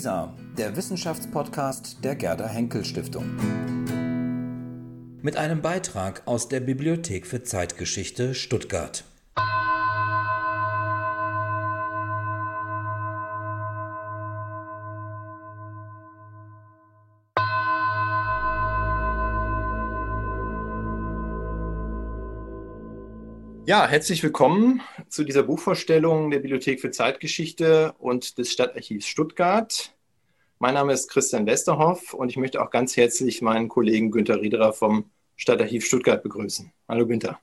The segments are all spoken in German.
WISA, der Wissenschaftspodcast der Gerda Henkel Stiftung. Mit einem Beitrag aus der Bibliothek für Zeitgeschichte Stuttgart. Ja, herzlich willkommen zu dieser Buchvorstellung der Bibliothek für Zeitgeschichte und des Stadtarchivs Stuttgart. Mein Name ist Christian Westerhoff und ich möchte auch ganz herzlich meinen Kollegen Günter Riederer vom Stadtarchiv Stuttgart begrüßen. Hallo Günter.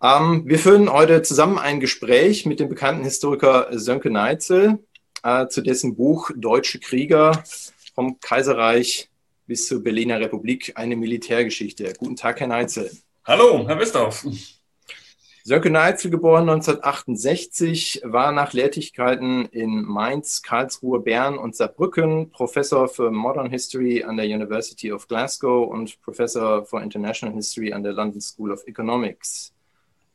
Ähm, wir führen heute zusammen ein Gespräch mit dem bekannten Historiker Sönke Neitzel äh, zu dessen Buch Deutsche Krieger vom Kaiserreich bis zur Berliner Republik, eine Militärgeschichte. Guten Tag, Herr Neitzel. Hallo, Herr Westhoff. Sönke Neitzel, geboren 1968, war nach Lehrtätigkeiten in Mainz, Karlsruhe, Bern und Saarbrücken Professor für Modern History an der University of Glasgow und Professor for International History an der London School of Economics.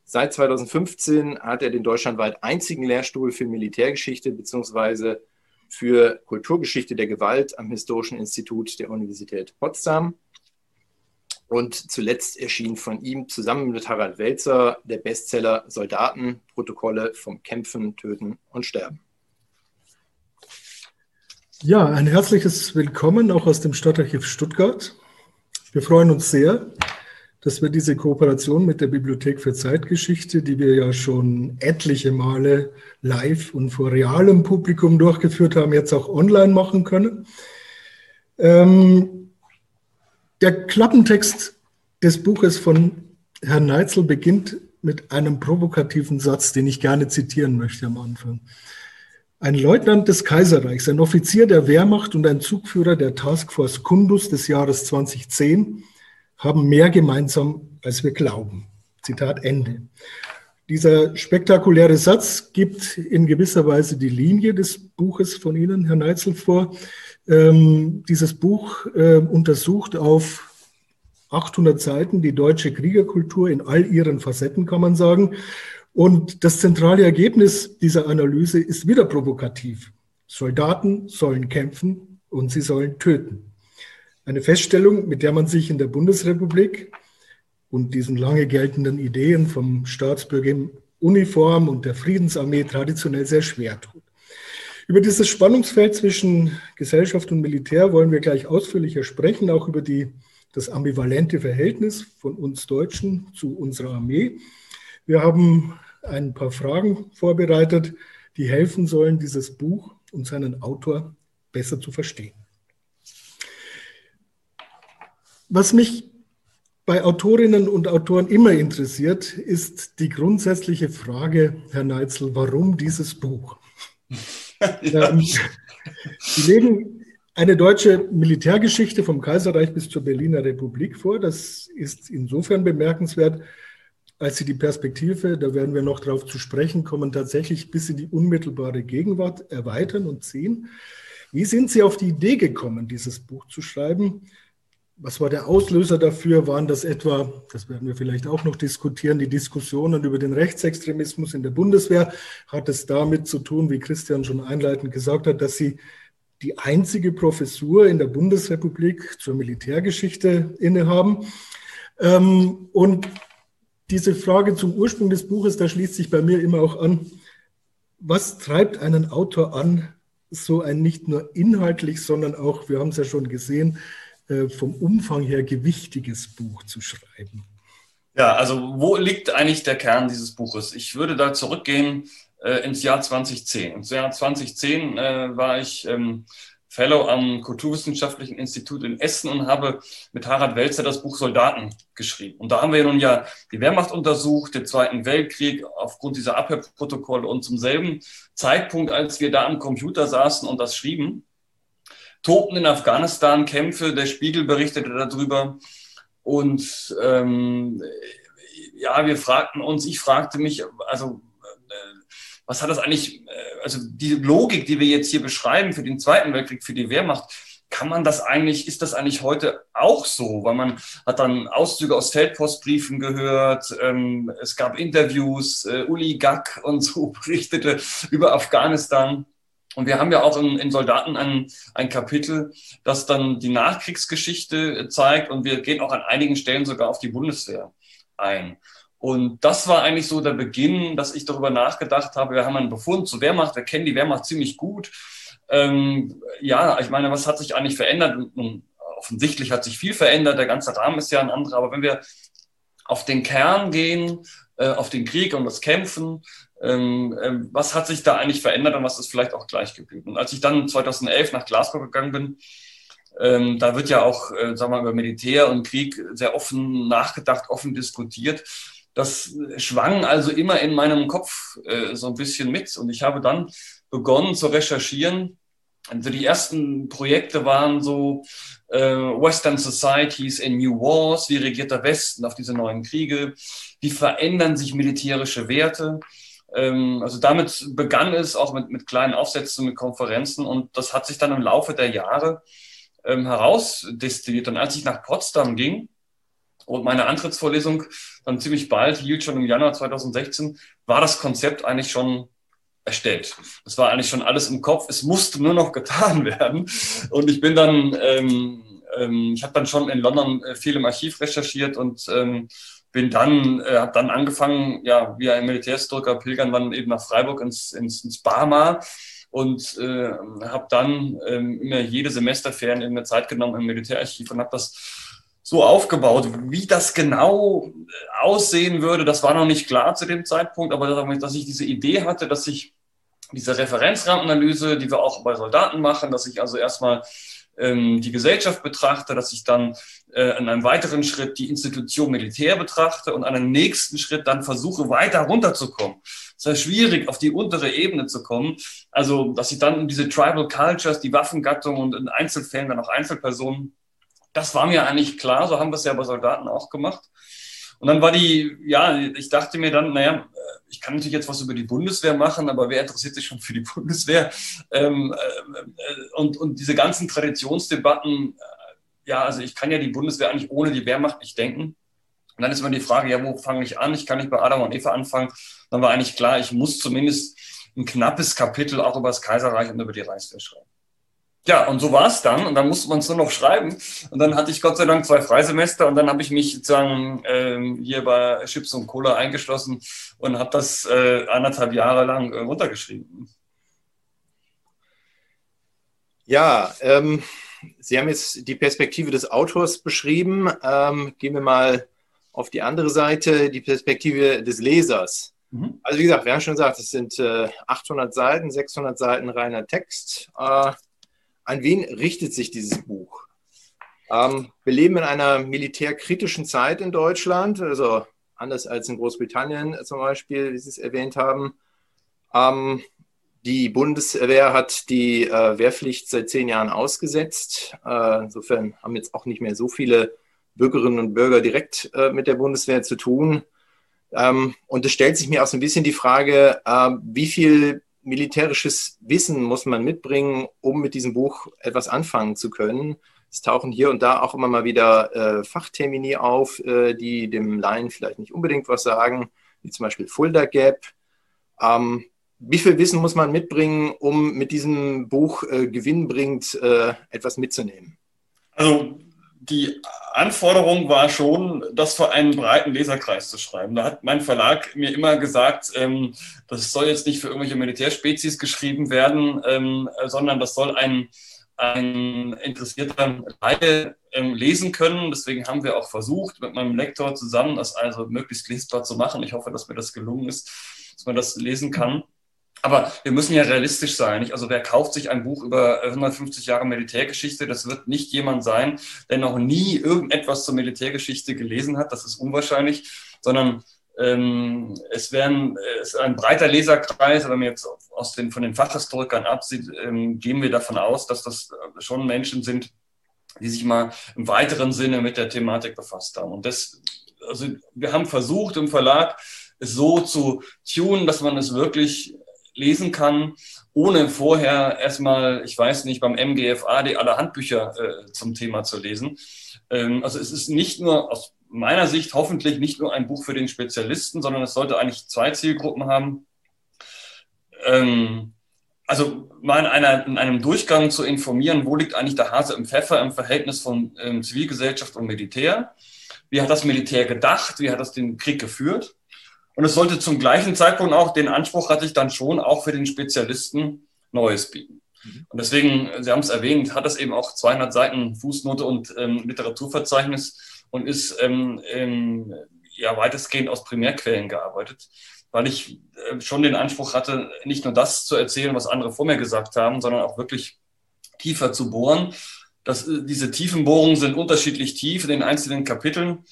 Seit 2015 hat er den deutschlandweit einzigen Lehrstuhl für Militärgeschichte bzw. für Kulturgeschichte der Gewalt am Historischen Institut der Universität Potsdam und zuletzt erschien von ihm zusammen mit Harald Welzer der Bestseller Soldaten, Protokolle vom Kämpfen, Töten und Sterben. Ja, ein herzliches Willkommen auch aus dem Stadtarchiv Stuttgart. Wir freuen uns sehr, dass wir diese Kooperation mit der Bibliothek für Zeitgeschichte, die wir ja schon etliche Male live und vor realem Publikum durchgeführt haben, jetzt auch online machen können. Ähm, der Klappentext des Buches von Herrn Neitzel beginnt mit einem provokativen Satz, den ich gerne zitieren möchte am Anfang. Ein Leutnant des Kaiserreichs, ein Offizier der Wehrmacht und ein Zugführer der Taskforce Kundus des Jahres 2010 haben mehr gemeinsam, als wir glauben. Zitat Ende. Dieser spektakuläre Satz gibt in gewisser Weise die Linie des Buches von Ihnen, Herr Neitzel, vor ähm, dieses Buch äh, untersucht auf 800 Seiten die deutsche Kriegerkultur in all ihren Facetten, kann man sagen. Und das zentrale Ergebnis dieser Analyse ist wieder provokativ. Soldaten sollen kämpfen und sie sollen töten. Eine Feststellung, mit der man sich in der Bundesrepublik und diesen lange geltenden Ideen vom Staatsbürger in Uniform und der Friedensarmee traditionell sehr schwer tut. Über dieses Spannungsfeld zwischen Gesellschaft und Militär wollen wir gleich ausführlicher sprechen, auch über die, das ambivalente Verhältnis von uns Deutschen zu unserer Armee. Wir haben ein paar Fragen vorbereitet, die helfen sollen, dieses Buch und seinen Autor besser zu verstehen. Was mich bei Autorinnen und Autoren immer interessiert, ist die grundsätzliche Frage, Herr Neitzel, warum dieses Buch? ja. ähm, Sie legen eine deutsche Militärgeschichte vom Kaiserreich bis zur Berliner Republik vor. Das ist insofern bemerkenswert, als Sie die Perspektive, da werden wir noch darauf zu sprechen kommen, tatsächlich bis in die unmittelbare Gegenwart erweitern und ziehen. Wie sind Sie auf die Idee gekommen, dieses Buch zu schreiben? Was war der Auslöser dafür? Waren das etwa, das werden wir vielleicht auch noch diskutieren, die Diskussionen über den Rechtsextremismus in der Bundeswehr? Hat es damit zu tun, wie Christian schon einleitend gesagt hat, dass Sie die einzige Professur in der Bundesrepublik zur Militärgeschichte innehaben? Ähm, und diese Frage zum Ursprung des Buches, da schließt sich bei mir immer auch an, was treibt einen Autor an, so ein nicht nur inhaltlich, sondern auch, wir haben es ja schon gesehen, äh, vom Umfang her gewichtiges Buch zu schreiben? Ja, also wo liegt eigentlich der Kern dieses Buches? Ich würde da zurückgehen äh, ins Jahr 2010. Ins Jahr 2010 äh, war ich ähm, Fellow am Kulturwissenschaftlichen Institut in Essen und habe mit Harald Welzer das Buch Soldaten geschrieben. Und da haben wir nun ja die Wehrmacht untersucht, den Zweiten Weltkrieg aufgrund dieser Abhörprotokolle und zum selben Zeitpunkt, als wir da am Computer saßen und das schrieben, tobten in Afghanistan Kämpfe. Der Spiegel berichtete darüber. Und ähm, ja, wir fragten uns, ich fragte mich, also äh, was hat das eigentlich, äh, also die Logik, die wir jetzt hier beschreiben für den Zweiten Weltkrieg, für die Wehrmacht, kann man das eigentlich, ist das eigentlich heute auch so? Weil man hat dann Auszüge aus Feldpostbriefen gehört, ähm, es gab Interviews, äh, Uli Gack und so berichtete über Afghanistan. Und wir haben ja auch in, in Soldaten ein, ein Kapitel, das dann die Nachkriegsgeschichte zeigt und wir gehen auch an einigen Stellen sogar auf die Bundeswehr ein. Und das war eigentlich so der Beginn, dass ich darüber nachgedacht habe. Wir haben einen Befund zur Wehrmacht, wir kennen die Wehrmacht ziemlich gut. Ähm, ja, ich meine, was hat sich eigentlich verändert? Und offensichtlich hat sich viel verändert, der ganze Rahmen ist ja ein anderer. Aber wenn wir auf den Kern gehen, äh, auf den Krieg und das Kämpfen, ähm, ähm, was hat sich da eigentlich verändert und was ist vielleicht auch gleich geblieben? Und als ich dann 2011 nach Glasgow gegangen bin, ähm, da wird ja auch, äh, sagen wir mal, über Militär und Krieg sehr offen nachgedacht, offen diskutiert. Das schwang also immer in meinem Kopf äh, so ein bisschen mit. Und ich habe dann begonnen zu recherchieren. Also die ersten Projekte waren so äh, Western Societies in New Wars, wie regiert der Westen auf diese neuen Kriege, wie verändern sich militärische Werte. Ähm, also damit begann es auch mit, mit kleinen Aufsätzen, mit Konferenzen und das hat sich dann im Laufe der Jahre ähm, herausdestilliert. Und als ich nach Potsdam ging und meine Antrittsvorlesung dann ziemlich bald hielt, schon im Januar 2016, war das Konzept eigentlich schon erstellt. Es war eigentlich schon alles im Kopf. Es musste nur noch getan werden. Und ich bin dann, ähm, ähm, ich habe dann schon in London äh, viel im Archiv recherchiert und ähm, bin dann, äh, habe dann angefangen, ja, wie ein Militärhistoriker pilgern dann eben nach Freiburg ins, ins, ins Barmar und äh, habe dann ähm, immer jede Semesterferien in der Zeit genommen im Militärarchiv und habe das so aufgebaut. Wie das genau äh, aussehen würde, das war noch nicht klar zu dem Zeitpunkt, aber dass ich diese Idee hatte, dass ich diese Referenzrahmenanalyse, die wir auch bei Soldaten machen, dass ich also erstmal ähm, die Gesellschaft betrachte, dass ich dann äh, in einem weiteren Schritt die Institution Militär betrachte und an einem nächsten Schritt dann versuche, weiter runterzukommen. Es ist schwierig, auf die untere Ebene zu kommen. Also, dass ich dann diese Tribal Cultures, die Waffengattung und in Einzelfällen dann auch Einzelpersonen, das war mir eigentlich klar. So haben wir es ja bei Soldaten auch gemacht. Und dann war die, ja, ich dachte mir dann, naja, ich kann natürlich jetzt was über die Bundeswehr machen, aber wer interessiert sich schon für die Bundeswehr? Ähm, äh, und, und diese ganzen Traditionsdebatten, äh, ja, also ich kann ja die Bundeswehr eigentlich ohne die Wehrmacht nicht denken. Und dann ist immer die Frage, ja, wo fange ich an? Ich kann nicht bei Adam und Eva anfangen. Dann war eigentlich klar, ich muss zumindest ein knappes Kapitel auch über das Kaiserreich und über die Reichswehr schreiben. Ja, und so war es dann. Und dann musste man es nur noch schreiben. Und dann hatte ich Gott sei Dank zwei Freisemester und dann habe ich mich sozusagen ähm, hier bei Chips und Cola eingeschlossen und habe das äh, anderthalb Jahre lang äh, runtergeschrieben. Ja, ähm, Sie haben jetzt die Perspektive des Autors beschrieben. Ähm, gehen wir mal auf die andere Seite, die Perspektive des Lesers. Mhm. Also wie gesagt, wir haben schon gesagt, es sind äh, 800 Seiten, 600 Seiten reiner Text. Äh, an wen richtet sich dieses Buch? Ähm, wir leben in einer militärkritischen Zeit in Deutschland, also anders als in Großbritannien zum Beispiel, wie Sie es erwähnt haben. Ähm, die Bundeswehr hat die äh, Wehrpflicht seit zehn Jahren ausgesetzt. Äh, insofern haben jetzt auch nicht mehr so viele Bürgerinnen und Bürger direkt äh, mit der Bundeswehr zu tun. Ähm, und es stellt sich mir auch so ein bisschen die Frage, äh, wie viel militärisches Wissen muss man mitbringen, um mit diesem Buch etwas anfangen zu können. Es tauchen hier und da auch immer mal wieder äh, Fachtermini auf, äh, die dem Laien vielleicht nicht unbedingt was sagen, wie zum Beispiel Fulda Gap. Ähm, wie viel Wissen muss man mitbringen, um mit diesem Buch äh, gewinnbringend äh, etwas mitzunehmen? Also die Anforderung war schon, das für einen breiten Leserkreis zu schreiben. Da hat mein Verlag mir immer gesagt, ähm, das soll jetzt nicht für irgendwelche Militärspezies geschrieben werden, ähm, sondern das soll ein, ein interessierter Laie ähm, lesen können. Deswegen haben wir auch versucht, mit meinem Lektor zusammen das also möglichst lesbar zu machen. Ich hoffe, dass mir das gelungen ist, dass man das lesen kann. Aber wir müssen ja realistisch sein. Nicht? Also wer kauft sich ein Buch über 150 Jahre Militärgeschichte? Das wird nicht jemand sein, der noch nie irgendetwas zur Militärgeschichte gelesen hat. Das ist unwahrscheinlich, sondern ähm, es werden es ist ein breiter Leserkreis. Wenn man jetzt aus den, von den Fachhistorikern absieht, ähm, gehen wir davon aus, dass das schon Menschen sind, die sich mal im weiteren Sinne mit der Thematik befasst haben. Und das, also wir haben versucht im Verlag, es so zu tunen, dass man es wirklich lesen kann, ohne vorher erstmal, ich weiß nicht, beim MGFA die alle Handbücher äh, zum Thema zu lesen. Ähm, also es ist nicht nur aus meiner Sicht hoffentlich nicht nur ein Buch für den Spezialisten, sondern es sollte eigentlich zwei Zielgruppen haben. Ähm, also mal in, einer, in einem Durchgang zu informieren, wo liegt eigentlich der Hase im Pfeffer im Verhältnis von ähm, Zivilgesellschaft und Militär. Wie hat das Militär gedacht? Wie hat das den Krieg geführt? Und es sollte zum gleichen Zeitpunkt auch, den Anspruch hatte ich dann schon, auch für den Spezialisten Neues bieten. Mhm. Und deswegen, Sie haben es erwähnt, hat es eben auch 200 Seiten Fußnote und ähm, Literaturverzeichnis und ist ähm, ähm, ja weitestgehend aus Primärquellen gearbeitet weil ich äh, schon den Anspruch hatte, nicht nur das zu erzählen, was andere vor mir gesagt haben, sondern auch wirklich tiefer zu bohren. Das, äh, diese Tiefenbohrungen sind unterschiedlich tief in den einzelnen Kapiteln.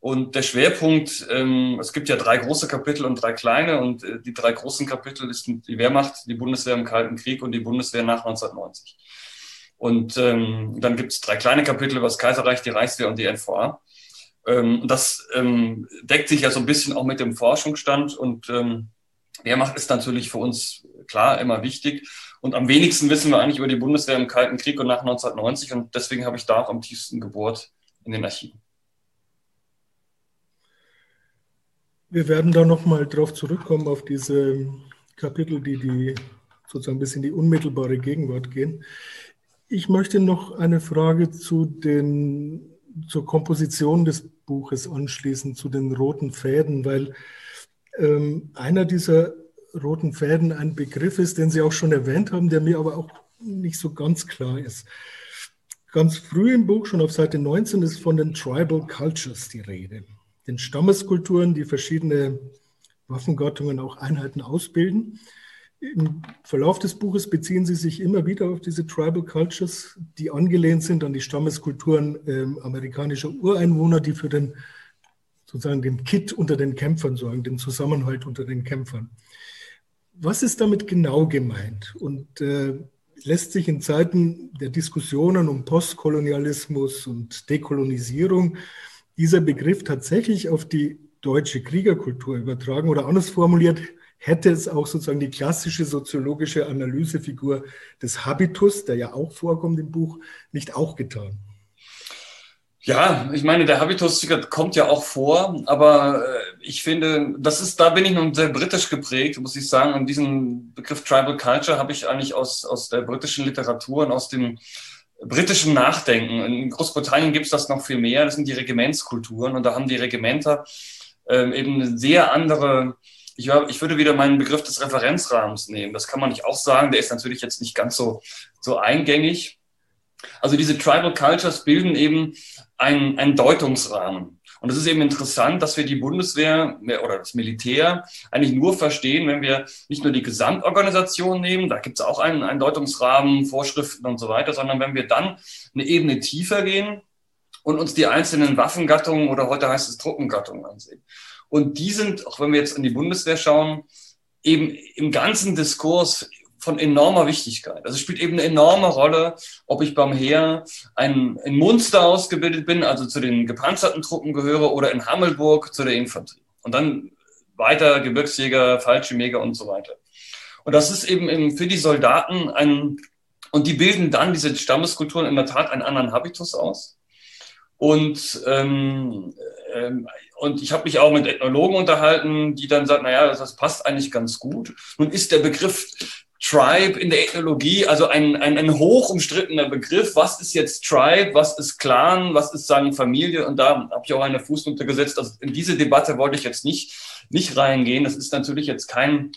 Und der Schwerpunkt, ähm, es gibt ja drei große Kapitel und drei kleine. Und äh, die drei großen Kapitel ist die Wehrmacht, die Bundeswehr im Kalten Krieg und die Bundeswehr nach 1990. Und ähm, dann gibt es drei kleine Kapitel über das Kaiserreich, die Reichswehr und die NVA. Ähm, das ähm, deckt sich ja so ein bisschen auch mit dem Forschungsstand und ähm, Wehrmacht ist natürlich für uns klar immer wichtig. Und am wenigsten wissen wir eigentlich über die Bundeswehr im Kalten Krieg und nach 1990 und deswegen habe ich da auch am tiefsten gebohrt in den Archiven. Wir werden da nochmal drauf zurückkommen, auf diese Kapitel, die, die sozusagen bis in die unmittelbare Gegenwart gehen. Ich möchte noch eine Frage zu den zur Komposition des Buches anschließen, zu den roten Fäden, weil ähm, einer dieser roten Fäden ein Begriff ist, den Sie auch schon erwähnt haben, der mir aber auch nicht so ganz klar ist. Ganz früh im Buch, schon auf Seite 19, ist von den Tribal Cultures die Rede, den Stammeskulturen, die verschiedene Waffengattungen auch Einheiten ausbilden. Im Verlauf des Buches beziehen sie sich immer wieder auf diese Tribal Cultures, die angelehnt sind an die Stammeskulturen äh, amerikanischer Ureinwohner, die für den sozusagen den Kit unter den Kämpfern sorgen, den Zusammenhalt unter den Kämpfern. Was ist damit genau gemeint? Und äh, lässt sich in Zeiten der Diskussionen um Postkolonialismus und Dekolonisierung dieser Begriff tatsächlich auf die deutsche Kriegerkultur übertragen oder anders formuliert, hätte es auch sozusagen die klassische soziologische Analysefigur des Habitus, der ja auch vorkommt im Buch, nicht auch getan. Ja, ich meine, der Habitus kommt ja auch vor, aber äh, ich finde, das ist, da bin ich nun sehr britisch geprägt, muss ich sagen. Und diesen Begriff Tribal Culture habe ich eigentlich aus, aus der britischen Literatur und aus dem britischen Nachdenken. In Großbritannien gibt es das noch viel mehr, das sind die Regimentskulturen und da haben die Regimenter ähm, eben sehr andere ich, ich würde wieder meinen Begriff des Referenzrahmens nehmen. Das kann man nicht auch sagen. Der ist natürlich jetzt nicht ganz so, so eingängig. Also diese Tribal Cultures bilden eben einen, einen Deutungsrahmen. Und es ist eben interessant, dass wir die Bundeswehr oder das Militär eigentlich nur verstehen, wenn wir nicht nur die Gesamtorganisation nehmen, da gibt es auch einen, einen Deutungsrahmen, Vorschriften und so weiter, sondern wenn wir dann eine Ebene tiefer gehen und uns die einzelnen Waffengattungen oder heute heißt es Truppengattungen ansehen. Und die sind, auch wenn wir jetzt in die Bundeswehr schauen, eben im ganzen Diskurs von enormer Wichtigkeit. Also es spielt eben eine enorme Rolle, ob ich beim Heer ein, ein Munster ausgebildet bin, also zu den gepanzerten Truppen gehöre, oder in Hammelburg zu der Infanterie. Und dann weiter Gebirgsjäger, Fallschirmjäger und so weiter. Und das ist eben für die Soldaten ein, und die bilden dann diese Stammeskulturen in der Tat einen anderen Habitus aus. Und ähm, ähm, und ich habe mich auch mit Ethnologen unterhalten, die dann sagen, naja, das passt eigentlich ganz gut. Nun ist der Begriff Tribe in der Ethnologie, also ein, ein, ein hoch umstrittener Begriff. Was ist jetzt Tribe? Was ist Clan? Was ist sagen Familie? Und da habe ich auch eine Fußnote gesetzt. Also in diese Debatte wollte ich jetzt nicht, nicht reingehen. Das ist natürlich jetzt kein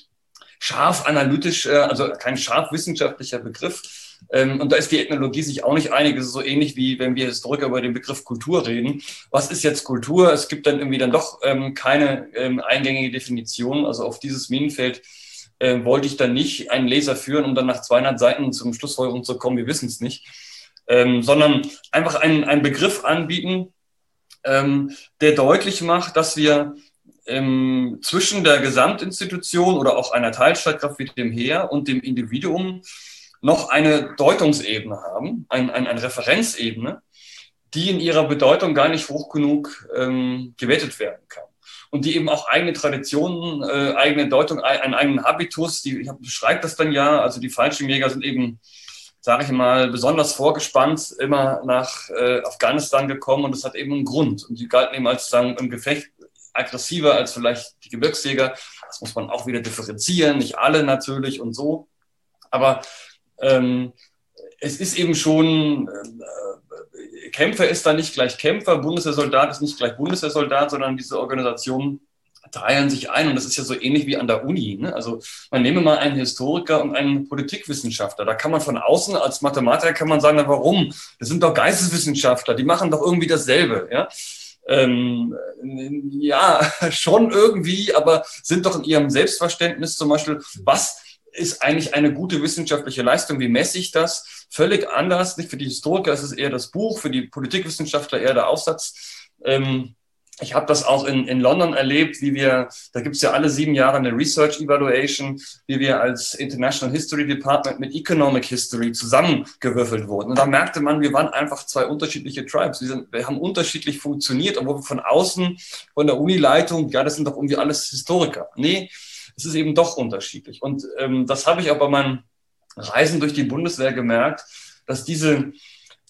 scharf analytisch, äh, also kein scharf wissenschaftlicher Begriff. Ähm, und da ist die Ethnologie sich auch nicht einig. Es ist so ähnlich wie wenn wir Historiker über den Begriff Kultur reden. Was ist jetzt Kultur? Es gibt dann irgendwie dann doch ähm, keine ähm, eingängige Definition. Also auf dieses Minenfeld äh, wollte ich dann nicht einen Leser führen, um dann nach 200 Seiten zum Schlussfolgerung zu kommen, wir wissen es nicht, ähm, sondern einfach einen, einen Begriff anbieten, ähm, der deutlich macht, dass wir ähm, zwischen der Gesamtinstitution oder auch einer Teilstreitkraft wie dem Heer und dem Individuum noch eine Deutungsebene haben, ein, ein, eine Referenzebene, die in ihrer Bedeutung gar nicht hoch genug ähm, gewertet werden kann. Und die eben auch eigene Traditionen, äh, eigene Deutung, einen eigenen Habitus, die, ich beschreibe das dann ja, also die Fallschirmjäger sind eben, sage ich mal, besonders vorgespannt immer nach äh, Afghanistan gekommen und das hat eben einen Grund. Und die galten eben als sagen, im Gefecht aggressiver als vielleicht die Gebirgsjäger. Das muss man auch wieder differenzieren, nicht alle natürlich und so. Aber ähm, es ist eben schon, äh, Kämpfer ist da nicht gleich Kämpfer, Bundeswehrsoldat ist nicht gleich Bundeswehrsoldat, sondern diese Organisationen teilen sich ein und das ist ja so ähnlich wie an der Uni. Ne? Also man nehme mal einen Historiker und einen Politikwissenschaftler. Da kann man von außen als Mathematiker kann man sagen, na, warum? Das sind doch Geisteswissenschaftler, die machen doch irgendwie dasselbe. Ja? Ähm, ja, schon irgendwie, aber sind doch in ihrem Selbstverständnis zum Beispiel, was ist eigentlich eine gute wissenschaftliche Leistung? Wie messe ich das? Völlig anders. Nicht für die Historiker ist es eher das Buch, für die Politikwissenschaftler eher der Aufsatz. Ähm, ich habe das auch in, in London erlebt, wie wir, da gibt es ja alle sieben Jahre eine Research Evaluation, wie wir als International History Department mit Economic History zusammengewürfelt wurden. Und da merkte man, wir waren einfach zwei unterschiedliche Tribes. Wir, sind, wir haben unterschiedlich funktioniert, obwohl wir von außen, von der Unileitung, ja, das sind doch irgendwie alles Historiker. Nee, es ist eben doch unterschiedlich. Und ähm, das habe ich auch bei meinen Reisen durch die Bundeswehr gemerkt, dass diese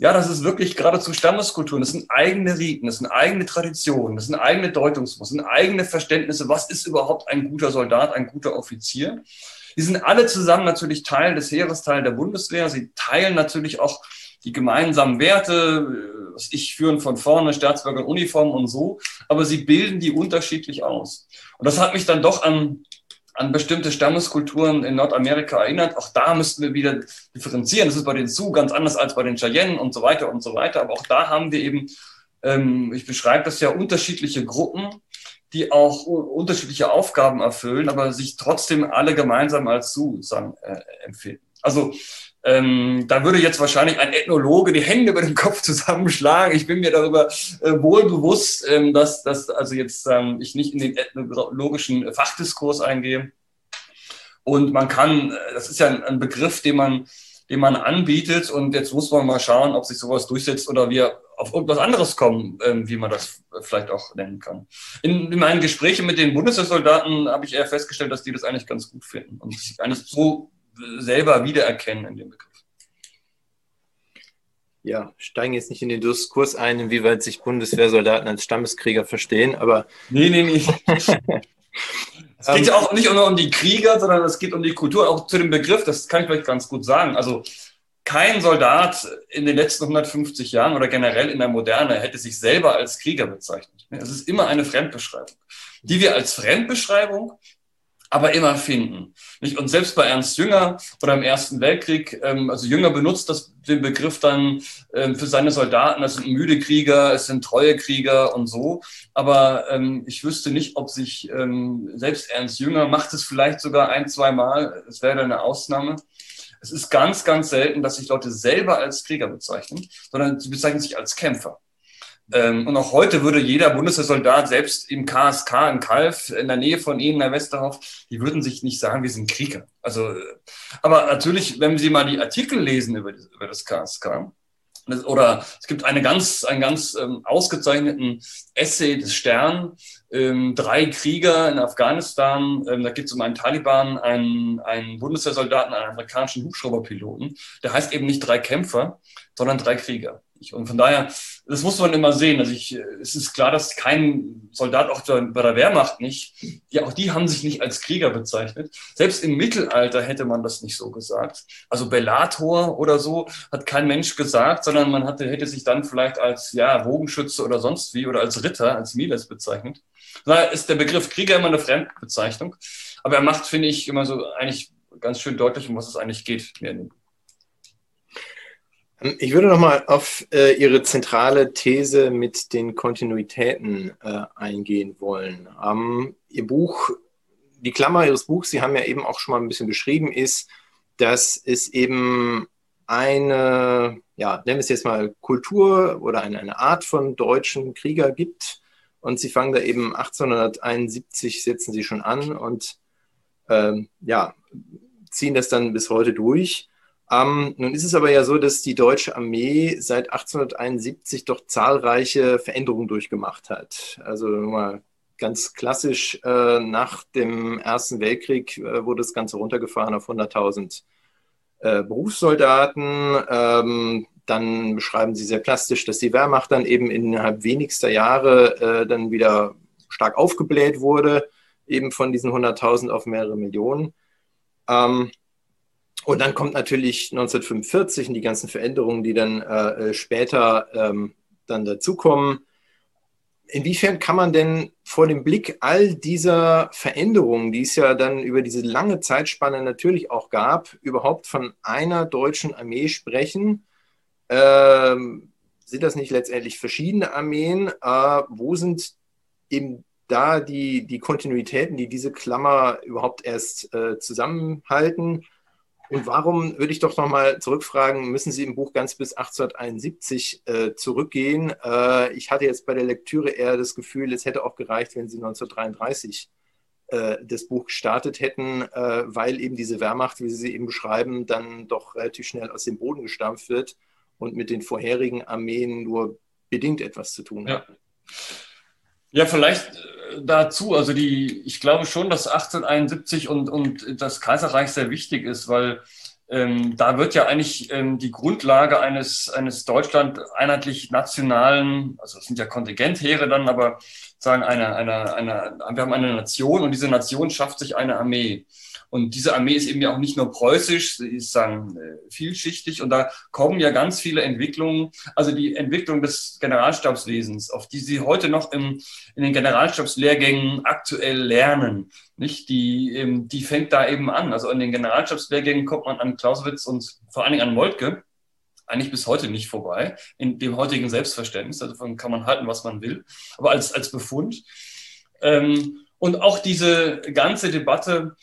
ja, das ist wirklich geradezu Stammeskulturen. Das sind eigene Riten, das sind eigene Traditionen, das sind eigene Deutungsmuster, das sind eigene Verständnisse. Was ist überhaupt ein guter Soldat, ein guter Offizier? Die sind alle zusammen natürlich Teil des Heeres, Teil der Bundeswehr. Sie teilen natürlich auch die gemeinsamen Werte, was ich führen von vorne, Staatsbürger in Uniform und so. Aber sie bilden die unterschiedlich aus. Und das hat mich dann doch an an bestimmte Stammeskulturen in Nordamerika erinnert. Auch da müssten wir wieder differenzieren. Das ist bei den Sioux ganz anders als bei den Cheyenne und so weiter und so weiter. Aber auch da haben wir eben, ähm, ich beschreibe das ja, unterschiedliche Gruppen, die auch unterschiedliche Aufgaben erfüllen, aber sich trotzdem alle gemeinsam als Sioux sagen, äh, empfinden. Also ähm, da würde jetzt wahrscheinlich ein Ethnologe die Hände über den Kopf zusammenschlagen. Ich bin mir darüber äh, wohl bewusst, ähm, dass, dass also jetzt ähm, ich nicht in den ethnologischen Fachdiskurs eingehe. Und man kann, äh, das ist ja ein, ein, Begriff, den man, den man anbietet. Und jetzt muss man mal schauen, ob sich sowas durchsetzt oder wir auf irgendwas anderes kommen, ähm, wie man das vielleicht auch nennen kann. In, in meinen Gesprächen mit den Bundeswehrsoldaten habe ich eher festgestellt, dass die das eigentlich ganz gut finden und sich eigentlich so selber wiedererkennen in dem Begriff. Ja, steigen jetzt nicht in den Diskurs ein, inwieweit sich Bundeswehrsoldaten als Stammeskrieger verstehen, aber. Nee, nee, nee. es geht ja auch nicht nur um die Krieger, sondern es geht um die Kultur, auch zu dem Begriff, das kann ich vielleicht ganz gut sagen. Also kein Soldat in den letzten 150 Jahren oder generell in der Moderne hätte sich selber als Krieger bezeichnet. Es ist immer eine Fremdbeschreibung, die wir als Fremdbeschreibung aber immer finden. Nicht? Und selbst bei Ernst Jünger oder im Ersten Weltkrieg, ähm, also Jünger benutzt das, den Begriff dann ähm, für seine Soldaten, das sind müde Krieger, es sind treue Krieger und so. Aber ähm, ich wüsste nicht, ob sich ähm, selbst Ernst Jünger macht es vielleicht sogar ein, zwei Mal, es wäre eine Ausnahme. Es ist ganz, ganz selten, dass sich Leute selber als Krieger bezeichnen, sondern sie bezeichnen sich als Kämpfer. Ähm, und auch heute würde jeder Bundeswehrsoldat, selbst im KSK in Kalf, in der Nähe von Ihnen, Herr Westerhoff, die würden sich nicht sagen, wir sind Krieger. Also, äh, aber natürlich, wenn Sie mal die Artikel lesen über, über das KSK, oder es gibt eine ganz, einen ganz ähm, ausgezeichneten Essay des Stern, ähm, drei Krieger in Afghanistan. Ähm, da geht es um einen Taliban, einen, einen Bundeswehrsoldaten, einen amerikanischen Hubschrauberpiloten. Der heißt eben nicht drei Kämpfer, sondern drei Krieger. Und von daher, das muss man immer sehen. Also ich, es ist klar, dass kein Soldat auch bei der Wehrmacht nicht, ja, auch die haben sich nicht als Krieger bezeichnet. Selbst im Mittelalter hätte man das nicht so gesagt. Also Bellator oder so hat kein Mensch gesagt, sondern man hatte, hätte sich dann vielleicht als, ja, Bogenschütze oder sonst wie oder als Ritter, als Miles bezeichnet. Da ist der Begriff Krieger immer eine Fremdbezeichnung. Aber er macht, finde ich, immer so eigentlich ganz schön deutlich, um was es eigentlich geht. Mir in dem ich würde nochmal auf äh, Ihre zentrale These mit den Kontinuitäten äh, eingehen wollen. Ähm, Ihr Buch, die Klammer Ihres Buchs, Sie haben ja eben auch schon mal ein bisschen beschrieben, ist, dass es eben eine, ja, nennen wir es jetzt mal Kultur oder eine, eine Art von deutschen Krieger gibt. Und Sie fangen da eben 1871, setzen Sie schon an und ähm, ja, ziehen das dann bis heute durch. Ähm, nun ist es aber ja so, dass die deutsche Armee seit 1871 doch zahlreiche Veränderungen durchgemacht hat. Also mal ganz klassisch, äh, nach dem Ersten Weltkrieg äh, wurde das Ganze runtergefahren auf 100.000 äh, Berufssoldaten. Ähm, dann beschreiben sie sehr plastisch, dass die Wehrmacht dann eben innerhalb wenigster Jahre äh, dann wieder stark aufgebläht wurde, eben von diesen 100.000 auf mehrere Millionen. Ähm, und dann kommt natürlich 1945 und die ganzen Veränderungen, die dann äh, später ähm, dann dazukommen. Inwiefern kann man denn vor dem Blick all dieser Veränderungen, die es ja dann über diese lange Zeitspanne natürlich auch gab, überhaupt von einer deutschen Armee sprechen? Ähm, sind das nicht letztendlich verschiedene Armeen? Äh, wo sind eben da die, die Kontinuitäten, die diese Klammer überhaupt erst äh, zusammenhalten? Und warum, würde ich doch nochmal zurückfragen, müssen Sie im Buch ganz bis 1871 äh, zurückgehen? Äh, ich hatte jetzt bei der Lektüre eher das Gefühl, es hätte auch gereicht, wenn Sie 1933 äh, das Buch gestartet hätten, äh, weil eben diese Wehrmacht, wie Sie sie eben beschreiben, dann doch relativ schnell aus dem Boden gestampft wird und mit den vorherigen Armeen nur bedingt etwas zu tun hat. Ja. Ja, vielleicht äh, dazu. Also die, ich glaube schon, dass 1871 und, und das Kaiserreich sehr wichtig ist, weil ähm, da wird ja eigentlich ähm, die Grundlage eines, eines Deutschland einheitlich nationalen, also es sind ja Kontingentheere dann, aber sagen eine, eine, eine, wir haben eine Nation und diese Nation schafft sich eine Armee. Und diese Armee ist eben ja auch nicht nur preußisch, sie ist sagen, äh, vielschichtig und da kommen ja ganz viele Entwicklungen, also die Entwicklung des Generalstabswesens, auf die Sie heute noch im, in den Generalstabslehrgängen aktuell lernen, nicht? Die, die fängt da eben an. Also in den Generalstabslehrgängen kommt man an Clausewitz und vor allen Dingen an Moltke eigentlich bis heute nicht vorbei, in dem heutigen Selbstverständnis. Davon kann man halten, was man will. Aber als, als Befund. Ähm, und auch diese ganze Debatte,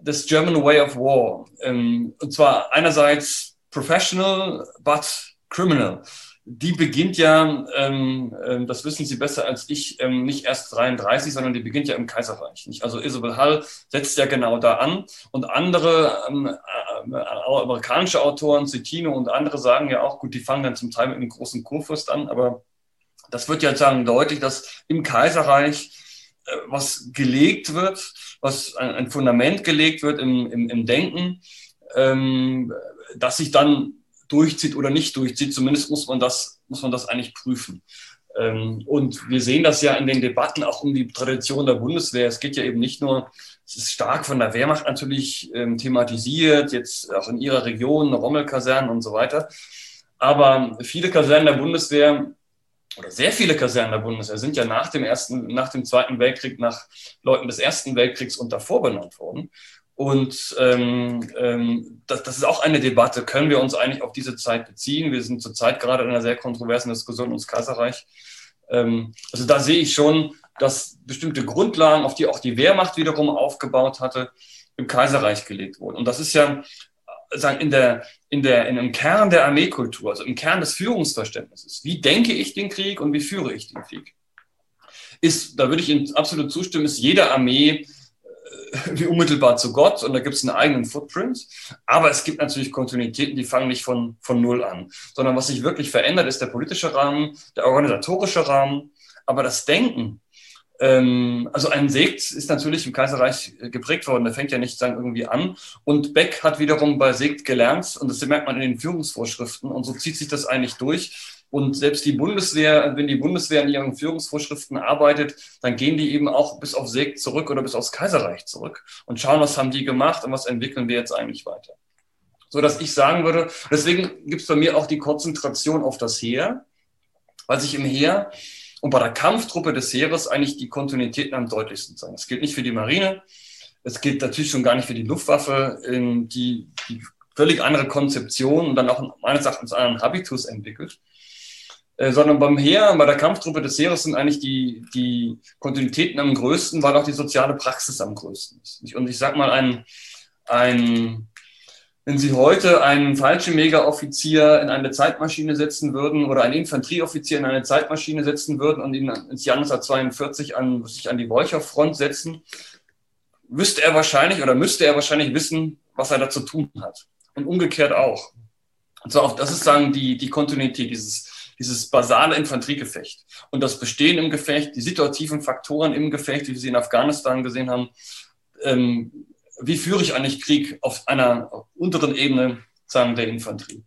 das German Way of War. Ähm, und zwar einerseits professional, but criminal. Die beginnt ja, ähm, ähm, das wissen Sie besser als ich, ähm, nicht erst 33, sondern die beginnt ja im Kaiserreich. Nicht? Also Isabel Hall setzt ja genau da an. Und andere ähm, äh, amerikanische Autoren, Cetino und andere sagen ja auch, gut, die fangen dann zum Teil mit einem großen Kurfürst an, aber das wird ja sagen deutlich, dass im Kaiserreich äh, was gelegt wird, was ein, Fundament gelegt wird im, im, im Denken, ähm, das sich dann durchzieht oder nicht durchzieht. Zumindest muss man das, muss man das eigentlich prüfen. Ähm, und wir sehen das ja in den Debatten auch um die Tradition der Bundeswehr. Es geht ja eben nicht nur, es ist stark von der Wehrmacht natürlich ähm, thematisiert, jetzt auch in ihrer Region, Rommelkasernen und so weiter. Aber viele Kasernen der Bundeswehr oder sehr viele Kasernen der Bundeswehr sind ja nach dem ersten, nach dem Zweiten Weltkrieg nach Leuten des Ersten Weltkriegs und davor worden. Und ähm, ähm, das, das ist auch eine Debatte. Können wir uns eigentlich auf diese Zeit beziehen? Wir sind zurzeit gerade in einer sehr kontroversen Diskussion ums Kaiserreich. Ähm, also da sehe ich schon, dass bestimmte Grundlagen, auf die auch die Wehrmacht wiederum aufgebaut hatte, im Kaiserreich gelegt wurden. Und das ist ja sagen, in der, in der, in dem Kern der Armeekultur, also im Kern des Führungsverständnisses. Wie denke ich den Krieg und wie führe ich den Krieg? Ist, da würde ich Ihnen absolut zustimmen, ist jede Armee äh, wie unmittelbar zu Gott und da gibt es einen eigenen Footprint. Aber es gibt natürlich Kontinuitäten, die fangen nicht von, von Null an, sondern was sich wirklich verändert, ist der politische Rahmen, der organisatorische Rahmen, aber das Denken also ein Segt ist natürlich im Kaiserreich äh, geprägt worden. Der fängt ja nicht sagen irgendwie an. Und Beck hat wiederum bei Segt gelernt, und das merkt man in den Führungsvorschriften. Und so zieht sich das eigentlich durch. Und selbst die Bundeswehr, wenn die Bundeswehr in ihren Führungsvorschriften arbeitet, dann gehen die eben auch bis auf Segt zurück oder bis aufs Kaiserreich zurück und schauen, was haben die gemacht und was entwickeln wir jetzt eigentlich weiter. So dass ich sagen würde, deswegen gibt es bei mir auch die Konzentration auf das Heer, weil sich im Heer und bei der Kampftruppe des Heeres eigentlich die Kontinuitäten am deutlichsten sein. Das gilt nicht für die Marine, es gilt natürlich schon gar nicht für die Luftwaffe, die, die völlig andere Konzeption und dann auch meines Erachtens einen Habitus entwickelt. Äh, sondern beim Heer, bei der Kampftruppe des Heeres sind eigentlich die, die Kontinuitäten am größten, weil auch die soziale Praxis am größten ist. Und ich sage mal, ein, ein wenn Sie heute einen Fallschirmjägeroffizier in eine Zeitmaschine setzen würden oder einen Infanterieoffizier in eine Zeitmaschine setzen würden und ihn ins Jahr 1942 an, sich an die Wolcher-Front setzen, wüsste er wahrscheinlich oder müsste er wahrscheinlich wissen, was er da zu tun hat. Und umgekehrt auch. Und zwar auch, das ist sagen die, die Kontinuität, dieses, dieses basale Infanteriegefecht. Und das Bestehen im Gefecht, die situativen Faktoren im Gefecht, wie wir sie in Afghanistan gesehen haben, ähm, wie führe ich eigentlich Krieg auf einer unteren Ebene, sagen, der Infanterie.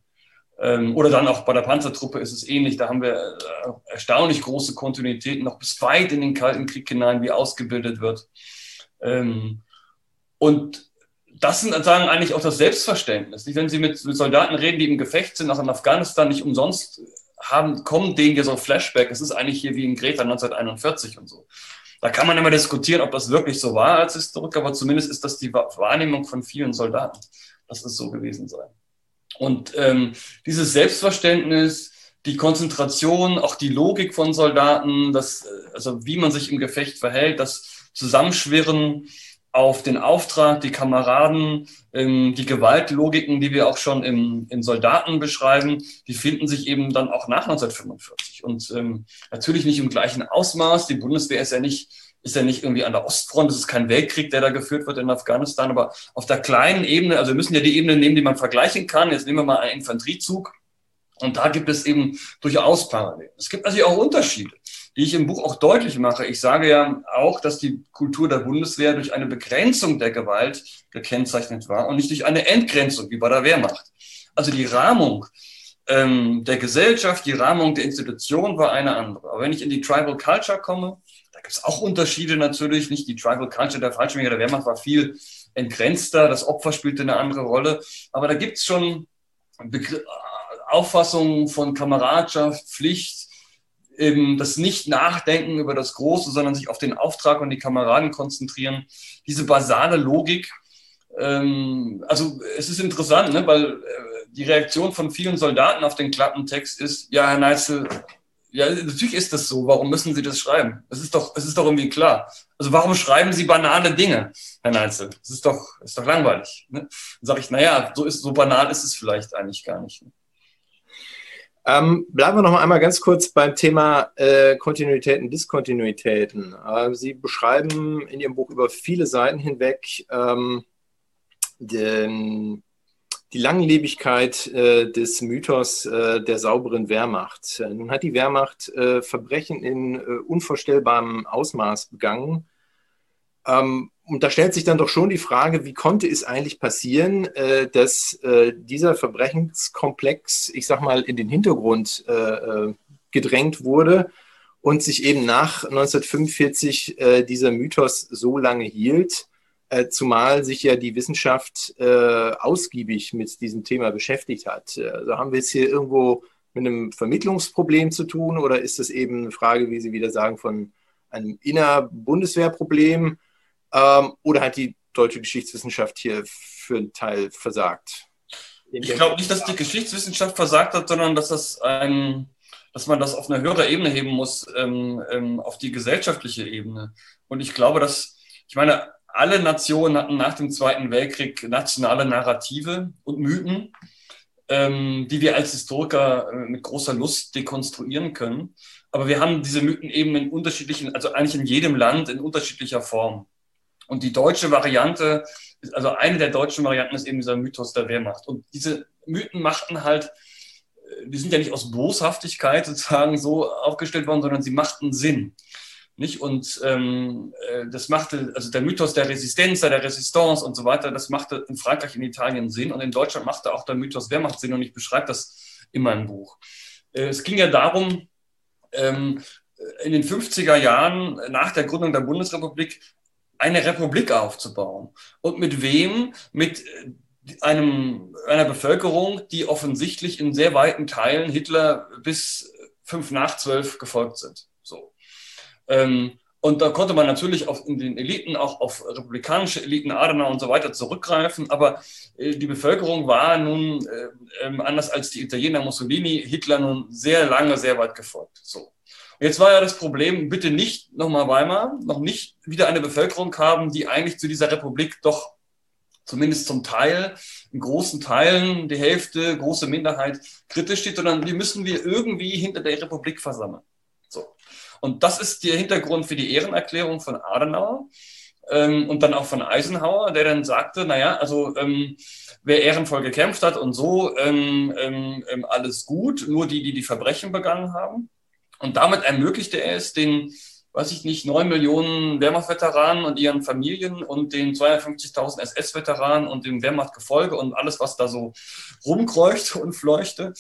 Ähm, oder dann auch bei der Panzertruppe ist es ähnlich. Da haben wir äh, erstaunlich große Kontinuitäten, noch bis weit in den Kalten Krieg hinein, wie ausgebildet wird. Ähm, und das sind sagen eigentlich auch das Selbstverständnis. Wenn Sie mit, mit Soldaten reden, die im Gefecht sind, auch in Afghanistan nicht umsonst haben, kommen denen ja so Flashback. Es ist eigentlich hier wie in Greta 1941 und so. Da kann man immer diskutieren, ob das wirklich so war als Historiker, aber zumindest ist das die Wahrnehmung von vielen Soldaten, dass es so gewesen sei. Und ähm, dieses Selbstverständnis, die Konzentration, auch die Logik von Soldaten, das, also wie man sich im Gefecht verhält, das Zusammenschwirren auf den Auftrag, die Kameraden, ähm, die Gewaltlogiken, die wir auch schon im, in Soldaten beschreiben, die finden sich eben dann auch nach 1945. Und ähm, natürlich nicht im gleichen Ausmaß. Die Bundeswehr ist ja nicht ist ja nicht irgendwie an der Ostfront, es ist kein Weltkrieg, der da geführt wird in Afghanistan, aber auf der kleinen Ebene, also wir müssen ja die Ebene nehmen, die man vergleichen kann. Jetzt nehmen wir mal einen Infanteriezug und da gibt es eben durchaus Parallelen. Es gibt natürlich auch Unterschiede die ich im Buch auch deutlich mache. Ich sage ja auch, dass die Kultur der Bundeswehr durch eine Begrenzung der Gewalt gekennzeichnet war und nicht durch eine Entgrenzung wie bei der Wehrmacht. Also die Rahmung ähm, der Gesellschaft, die Rahmung der Institution war eine andere. Aber wenn ich in die Tribal Culture komme, da gibt es auch Unterschiede natürlich. Nicht die Tribal Culture der Fallschirmjäger der Wehrmacht war viel entgrenzter, das Opfer spielte eine andere Rolle. Aber da gibt es schon Begr Auffassungen von Kameradschaft, Pflicht, eben das Nicht-Nachdenken über das Große, sondern sich auf den Auftrag und die Kameraden konzentrieren. Diese basale Logik. Ähm, also es ist interessant, ne, weil äh, die Reaktion von vielen Soldaten auf den Klappentext ist, ja, Herr Neitzel, ja, natürlich ist das so. Warum müssen Sie das schreiben? Es ist doch, es ist doch irgendwie klar. Also warum schreiben Sie banale Dinge, Herr Neitzel? Das ist doch, ist doch langweilig. Ne? Dann sage ich, naja, so ist, so banal ist es vielleicht eigentlich gar nicht. Ne? Ähm, bleiben wir noch mal einmal ganz kurz beim Thema äh, Kontinuitäten, Diskontinuitäten. Äh, Sie beschreiben in Ihrem Buch über viele Seiten hinweg ähm, den, die Langlebigkeit äh, des Mythos äh, der sauberen Wehrmacht. Nun hat die Wehrmacht äh, Verbrechen in äh, unvorstellbarem Ausmaß begangen. Ähm, und da stellt sich dann doch schon die Frage, wie konnte es eigentlich passieren, äh, dass äh, dieser Verbrechenskomplex, ich sag mal, in den Hintergrund äh, gedrängt wurde und sich eben nach 1945 dieser Mythos so lange hielt, zumal sich ja die Wissenschaft ausgiebig mit diesem Thema beschäftigt hat. Also haben wir es hier irgendwo mit einem Vermittlungsproblem zu tun oder ist das eben eine Frage, wie Sie wieder sagen, von einem Inner-Bundeswehrproblem? Ähm, oder hat die deutsche Geschichtswissenschaft hier für einen Teil versagt? Ich glaube nicht, dass die Geschichtswissenschaft versagt hat, sondern dass das ein, dass man das auf eine höhere Ebene heben muss, ähm, ähm, auf die gesellschaftliche Ebene. Und ich glaube, dass, ich meine, alle Nationen hatten nach dem Zweiten Weltkrieg nationale Narrative und Mythen, ähm, die wir als Historiker äh, mit großer Lust dekonstruieren können. Aber wir haben diese Mythen eben in unterschiedlichen, also eigentlich in jedem Land in unterschiedlicher Form. Und die deutsche Variante, also eine der deutschen Varianten ist eben dieser Mythos der Wehrmacht. Und diese Mythen machten halt, äh, die sind ja nicht aus Boshaftigkeit sozusagen so aufgestellt worden, sondern sie machten Sinn. Nicht? Und ähm, äh, das machte, also der Mythos der Resistenz, der Resistance und so weiter, das machte in Frankreich, in Italien Sinn und in Deutschland machte auch der Mythos Wehrmacht Sinn und ich beschreibe das immer im Buch. Äh, es ging ja darum, ähm, in den 50er Jahren nach der Gründung der Bundesrepublik eine Republik aufzubauen. Und mit wem? Mit äh, einem, einer Bevölkerung, die offensichtlich in sehr weiten Teilen Hitler bis fünf nach zwölf gefolgt sind. So. Ähm, und da konnte man natürlich auch in den Eliten, auch auf republikanische Eliten, Adenauer und so weiter zurückgreifen. Aber äh, die Bevölkerung war nun, äh, äh, anders als die Italiener Mussolini, Hitler nun sehr lange, sehr weit gefolgt. So. Jetzt war ja das Problem, bitte nicht nochmal Weimar, noch nicht wieder eine Bevölkerung haben, die eigentlich zu dieser Republik doch zumindest zum Teil, in großen Teilen, die Hälfte, große Minderheit kritisch steht, sondern die müssen wir irgendwie hinter der Republik versammeln. So. Und das ist der Hintergrund für die Ehrenerklärung von Adenauer ähm, und dann auch von Eisenhower, der dann sagte, naja, also ähm, wer ehrenvoll gekämpft hat und so, ähm, ähm, ähm alles gut, nur die, die die Verbrechen begangen haben. Und damit ermöglichte er es den, weiß ich nicht, neun Millionen Wehrmachtveteranen und ihren Familien und den 250.000 SS-Veteranen und dem Wehrmachtgefolge und alles, was da so rumkreuchte und fleuchte,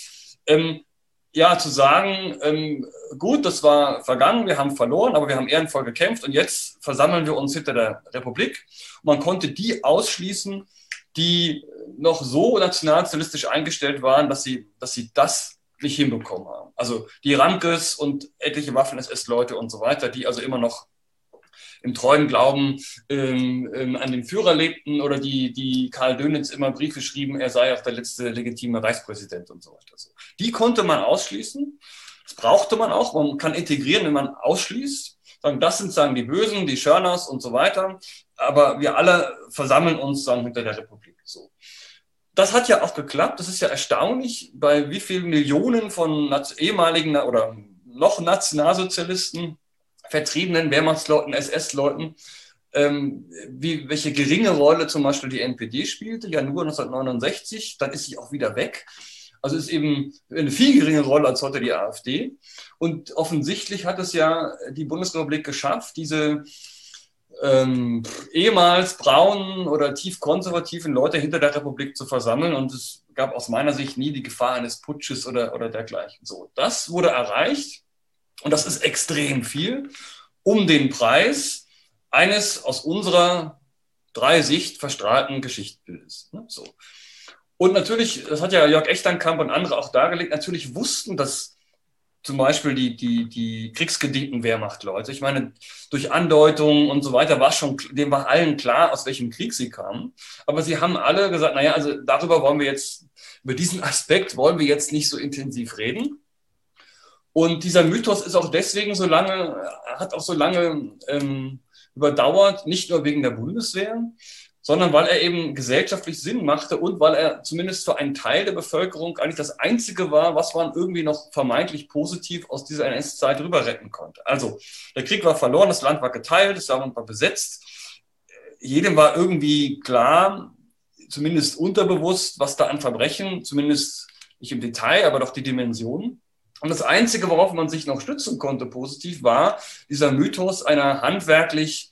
ähm, ja, zu sagen, ähm, gut, das war vergangen, wir haben verloren, aber wir haben ehrenvoll gekämpft und jetzt versammeln wir uns hinter der Republik. Und man konnte die ausschließen, die noch so nationalsozialistisch eingestellt waren, dass sie, dass sie das hinbekommen haben. Also die Ramkes und etliche Waffen-SS-Leute und so weiter, die also immer noch im treuen Glauben ähm, ähm, an den Führer lebten oder die, die Karl Dönitz immer Briefe schrieben, er sei auch der letzte legitime Reichspräsident und so weiter. Die konnte man ausschließen. Das brauchte man auch. Man kann integrieren, wenn man ausschließt. Das sind sagen die Bösen, die Schörners und so weiter. Aber wir alle versammeln uns sagen hinter der Republik. So. Das hat ja auch geklappt. Das ist ja erstaunlich, bei wie vielen Millionen von ehemaligen oder noch Nationalsozialisten vertriebenen Wehrmachtsleuten, SS-Leuten, ähm, wie, welche geringe Rolle zum Beispiel die NPD spielte, ja nur 1969, dann ist sie auch wieder weg. Also ist eben eine viel geringere Rolle als heute die AfD. Und offensichtlich hat es ja die Bundesrepublik geschafft, diese ähm, ehemals braunen oder tief konservativen Leute hinter der Republik zu versammeln. Und es gab aus meiner Sicht nie die Gefahr eines Putsches oder, oder dergleichen. So, das wurde erreicht. Und das ist extrem viel, um den Preis eines aus unserer drei Sicht verstrahlten Geschichtsbildes. Ne? So. Und natürlich, das hat ja Jörg Echternkamp und andere auch dargelegt, natürlich wussten das zum Beispiel die, die, die kriegsgedienten Wehrmachtleute. Ich meine, durch Andeutungen und so weiter war schon, dem war allen klar, aus welchem Krieg sie kamen. Aber sie haben alle gesagt, naja, also darüber wollen wir jetzt, über diesen Aspekt wollen wir jetzt nicht so intensiv reden. Und dieser Mythos ist auch deswegen so lange, hat auch so lange ähm, überdauert, nicht nur wegen der Bundeswehr, sondern weil er eben gesellschaftlich Sinn machte und weil er zumindest für einen Teil der Bevölkerung eigentlich das Einzige war, was man irgendwie noch vermeintlich positiv aus dieser NS-Zeit rüber retten konnte. Also der Krieg war verloren, das Land war geteilt, das Land war besetzt. Jedem war irgendwie klar, zumindest unterbewusst, was da an Verbrechen, zumindest nicht im Detail, aber doch die Dimensionen und das Einzige, worauf man sich noch stützen konnte positiv, war dieser Mythos einer handwerklich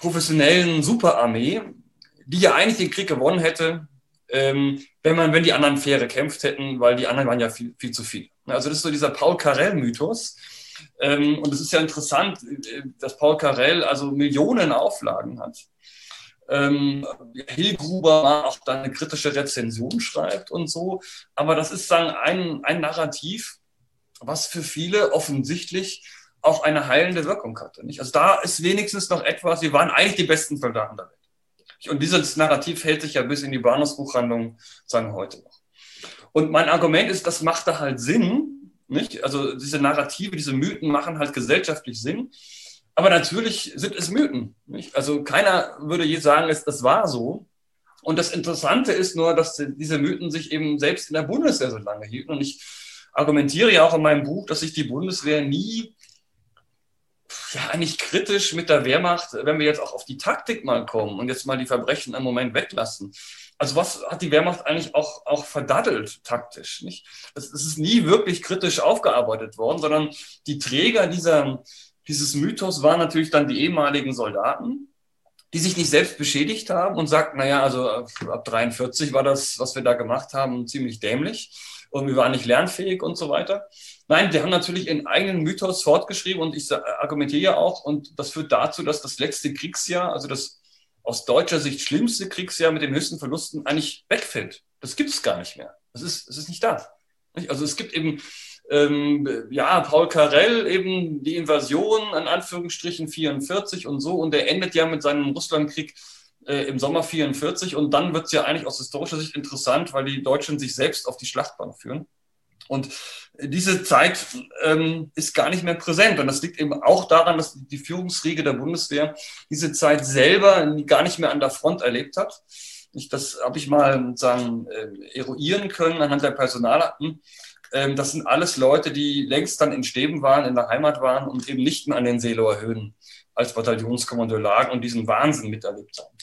professionellen Superarmee, die ja eigentlich den Krieg gewonnen hätte, ähm, wenn man, wenn die anderen fair gekämpft hätten, weil die anderen waren ja viel, viel zu viel. Also das ist so dieser Paul Carell-Mythos. Ähm, und es ist ja interessant, äh, dass Paul Carell also Millionen Auflagen hat. Ähm, Hillgruber auch da eine kritische Rezension schreibt und so. Aber das ist dann ein, ein Narrativ, was für viele offensichtlich auch eine heilende Wirkung hatte. Nicht? Also da ist wenigstens noch etwas, sie waren eigentlich die besten Soldaten der Welt. Und dieses Narrativ hält sich ja bis in die Bahnhofsbuchhandlung, sagen heute noch. Und mein Argument ist, das macht da halt Sinn. Nicht? Also diese Narrative, diese Mythen machen halt gesellschaftlich Sinn. Aber natürlich sind es Mythen. Nicht? Also keiner würde je sagen, das war so. Und das Interessante ist nur, dass diese Mythen sich eben selbst in der Bundeswehr so lange hielten. Und ich argumentiere ja auch in meinem Buch, dass sich die Bundeswehr nie ja, eigentlich kritisch mit der Wehrmacht, wenn wir jetzt auch auf die Taktik mal kommen und jetzt mal die Verbrechen einen Moment weglassen. Also was hat die Wehrmacht eigentlich auch, auch verdaddelt taktisch? Nicht? Es ist nie wirklich kritisch aufgearbeitet worden, sondern die Träger dieser, dieses Mythos waren natürlich dann die ehemaligen Soldaten, die sich nicht selbst beschädigt haben und sagten, naja, also ab 43 war das, was wir da gemacht haben, ziemlich dämlich und wir waren nicht lernfähig und so weiter. Nein, die haben natürlich ihren eigenen Mythos fortgeschrieben und ich argumentiere ja auch und das führt dazu, dass das letzte Kriegsjahr, also das aus deutscher Sicht schlimmste Kriegsjahr mit den höchsten Verlusten eigentlich wegfällt. Das gibt es gar nicht mehr. Das ist, das ist nicht da. Also es gibt eben ähm, ja, Paul Carell eben die Invasion an Anführungsstrichen 44 und so und er endet ja mit seinem Russlandkrieg äh, im Sommer 44 und dann wird es ja eigentlich aus historischer Sicht interessant, weil die Deutschen sich selbst auf die Schlachtbahn führen. Und diese Zeit ähm, ist gar nicht mehr präsent. Und das liegt eben auch daran, dass die Führungsriege der Bundeswehr diese Zeit selber gar nicht mehr an der Front erlebt hat. Ich, das habe ich mal sagen, äh, eruieren können anhand der Personalakten. Ähm, das sind alles Leute, die längst dann in Stäben waren, in der Heimat waren und eben nicht mehr an den Seelower Höhen als Bataillonskommandeur lagen und diesen Wahnsinn miterlebt haben.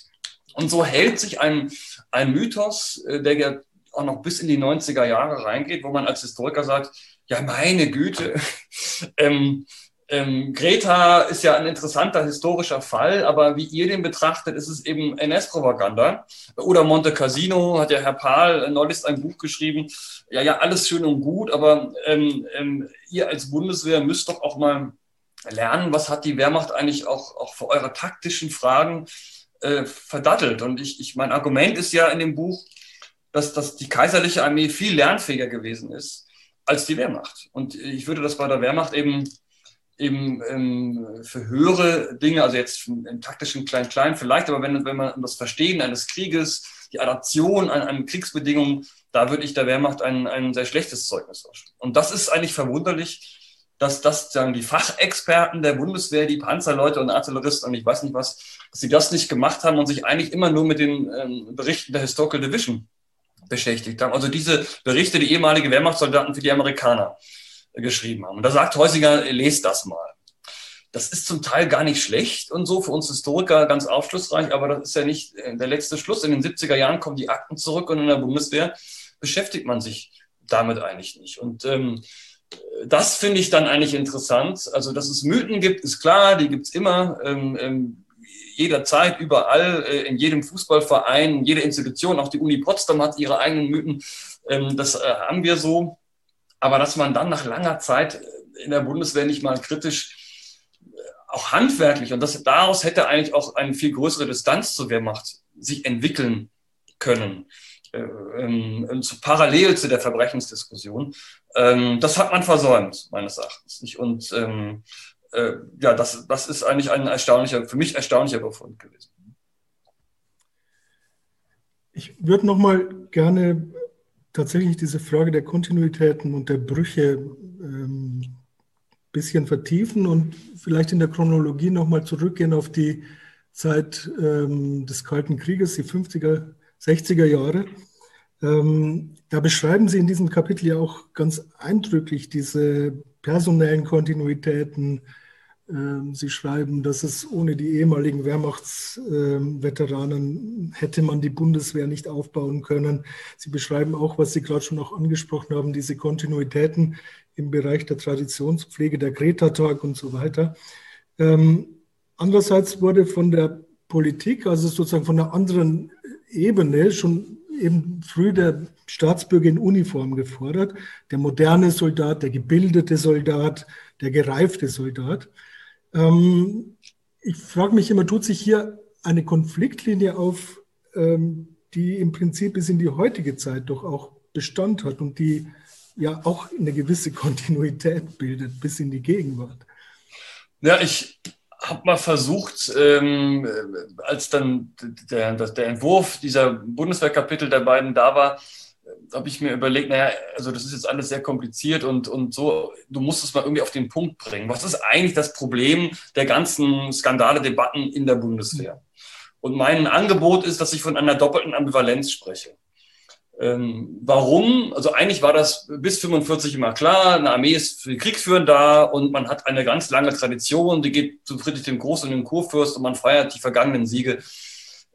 Und so hält sich ein, ein Mythos, äh, der auch noch bis in die 90er Jahre reingeht, wo man als Historiker sagt, ja meine Güte, ähm, ähm, Greta ist ja ein interessanter historischer Fall, aber wie ihr den betrachtet, ist es eben NS-Propaganda. Oder Monte Cassino hat ja Herr Pahl neulich ein Buch geschrieben. Ja, ja, alles schön und gut, aber ähm, ähm, ihr als Bundeswehr müsst doch auch mal lernen, was hat die Wehrmacht eigentlich auch, auch für eure taktischen Fragen äh, verdattelt. Und ich, ich, mein Argument ist ja in dem Buch, dass, dass die kaiserliche Armee viel lernfähiger gewesen ist als die Wehrmacht. Und ich würde das bei der Wehrmacht eben, eben ähm, für höhere Dinge, also jetzt im taktischen Klein-Klein vielleicht, aber wenn, wenn man das Verstehen eines Krieges, die Adaption an, an Kriegsbedingungen, da würde ich der Wehrmacht ein, ein sehr schlechtes Zeugnis vorstellen. Und das ist eigentlich verwunderlich, dass das sagen die Fachexperten der Bundeswehr, die Panzerleute und Artilleristen und ich weiß nicht was, dass sie das nicht gemacht haben und sich eigentlich immer nur mit den ähm, Berichten der Historical Division beschäftigt haben. Also diese Berichte, die ehemalige Wehrmachtssoldaten für die Amerikaner geschrieben haben. Und da sagt Heusinger, lest das mal. Das ist zum Teil gar nicht schlecht und so für uns Historiker ganz aufschlussreich, aber das ist ja nicht äh, der letzte Schluss. In den 70er Jahren kommen die Akten zurück und in der Bundeswehr beschäftigt man sich damit eigentlich nicht. Und ähm, das finde ich dann eigentlich interessant. Also, dass es Mythen gibt, ist klar, die gibt es immer, ähm, ähm, jederzeit, überall, äh, in jedem Fußballverein, in jeder Institution, auch die Uni Potsdam hat ihre eigenen Mythen. Ähm, das äh, haben wir so. Aber dass man dann nach langer Zeit in der Bundeswehr nicht mal kritisch, äh, auch handwerklich, und das, daraus hätte eigentlich auch eine viel größere Distanz zur Wehrmacht sich entwickeln können. Äh, ähm, parallel zu der Verbrechensdiskussion. Ähm, das hat man versäumt, meines Erachtens. Und ähm, äh, ja, das, das ist eigentlich ein erstaunlicher, für mich erstaunlicher Befund gewesen. Ich würde noch mal gerne tatsächlich diese Frage der Kontinuitäten und der Brüche ein ähm, bisschen vertiefen und vielleicht in der Chronologie noch mal zurückgehen auf die Zeit ähm, des Kalten Krieges, die 50er, 60er Jahre. Ähm, da beschreiben Sie in diesem Kapitel ja auch ganz eindrücklich diese personellen Kontinuitäten. Ähm, Sie schreiben, dass es ohne die ehemaligen Wehrmachtsveteranen ähm, hätte man die Bundeswehr nicht aufbauen können. Sie beschreiben auch, was Sie gerade schon auch angesprochen haben, diese Kontinuitäten im Bereich der Traditionspflege, der Greta-Tag und so weiter. Ähm, andererseits wurde von der Politik, also sozusagen von einer anderen Ebene, schon eben früh der Staatsbürger in Uniform gefordert, der moderne Soldat, der gebildete Soldat, der gereifte Soldat. Ähm, ich frage mich immer, tut sich hier eine Konfliktlinie auf, ähm, die im Prinzip bis in die heutige Zeit doch auch Bestand hat und die ja auch eine gewisse Kontinuität bildet bis in die Gegenwart? Ja, ich habe mal versucht, ähm, als dann der, der Entwurf dieser Bundeswehrkapitel der beiden da war, habe ich mir überlegt, naja, also das ist jetzt alles sehr kompliziert und, und so, du musst es mal irgendwie auf den Punkt bringen. Was ist eigentlich das Problem der ganzen Skandale, Debatten in der Bundeswehr? Und mein Angebot ist, dass ich von einer doppelten Ambivalenz spreche. Ähm, warum? Also eigentlich war das bis 45 immer klar, eine Armee ist für Kriegsführen da und man hat eine ganz lange Tradition, die geht zu Friedrich dem Großen und dem Kurfürst und man feiert die vergangenen Siege.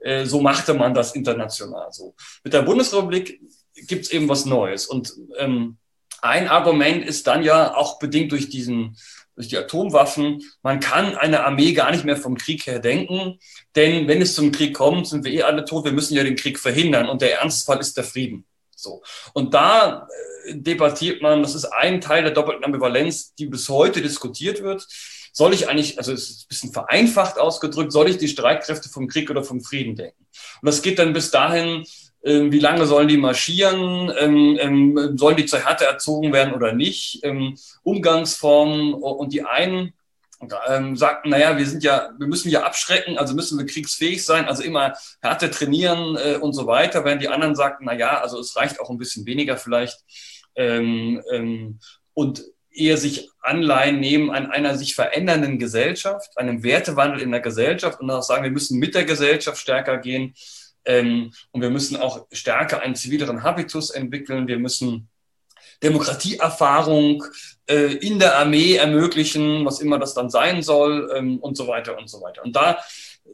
Äh, so machte man das international so. Mit der Bundesrepublik gibt es eben was Neues. Und ähm, ein Argument ist dann ja auch bedingt durch diesen durch die Atomwaffen. Man kann eine Armee gar nicht mehr vom Krieg her denken, denn wenn es zum Krieg kommt, sind wir eh alle tot. Wir müssen ja den Krieg verhindern und der Ernstfall ist der Frieden. So. Und da äh, debattiert man, das ist ein Teil der doppelten Ambivalenz, die bis heute diskutiert wird. Soll ich eigentlich, also es ist ein bisschen vereinfacht ausgedrückt, soll ich die Streitkräfte vom Krieg oder vom Frieden denken? Und das geht dann bis dahin, wie lange sollen die marschieren, ähm, ähm, sollen die zur Härte erzogen werden oder nicht, Umgangsformen und die einen ähm, sagten, naja, wir sind ja, wir müssen ja abschrecken, also müssen wir kriegsfähig sein, also immer Härte trainieren äh, und so weiter, während die anderen sagten, naja, also es reicht auch ein bisschen weniger vielleicht ähm, ähm, und eher sich Anleihen nehmen an einer sich verändernden Gesellschaft, einem Wertewandel in der Gesellschaft und auch sagen, wir müssen mit der Gesellschaft stärker gehen ähm, und wir müssen auch stärker einen zivileren Habitus entwickeln. Wir müssen Demokratieerfahrung äh, in der Armee ermöglichen, was immer das dann sein soll ähm, und so weiter und so weiter. Und da,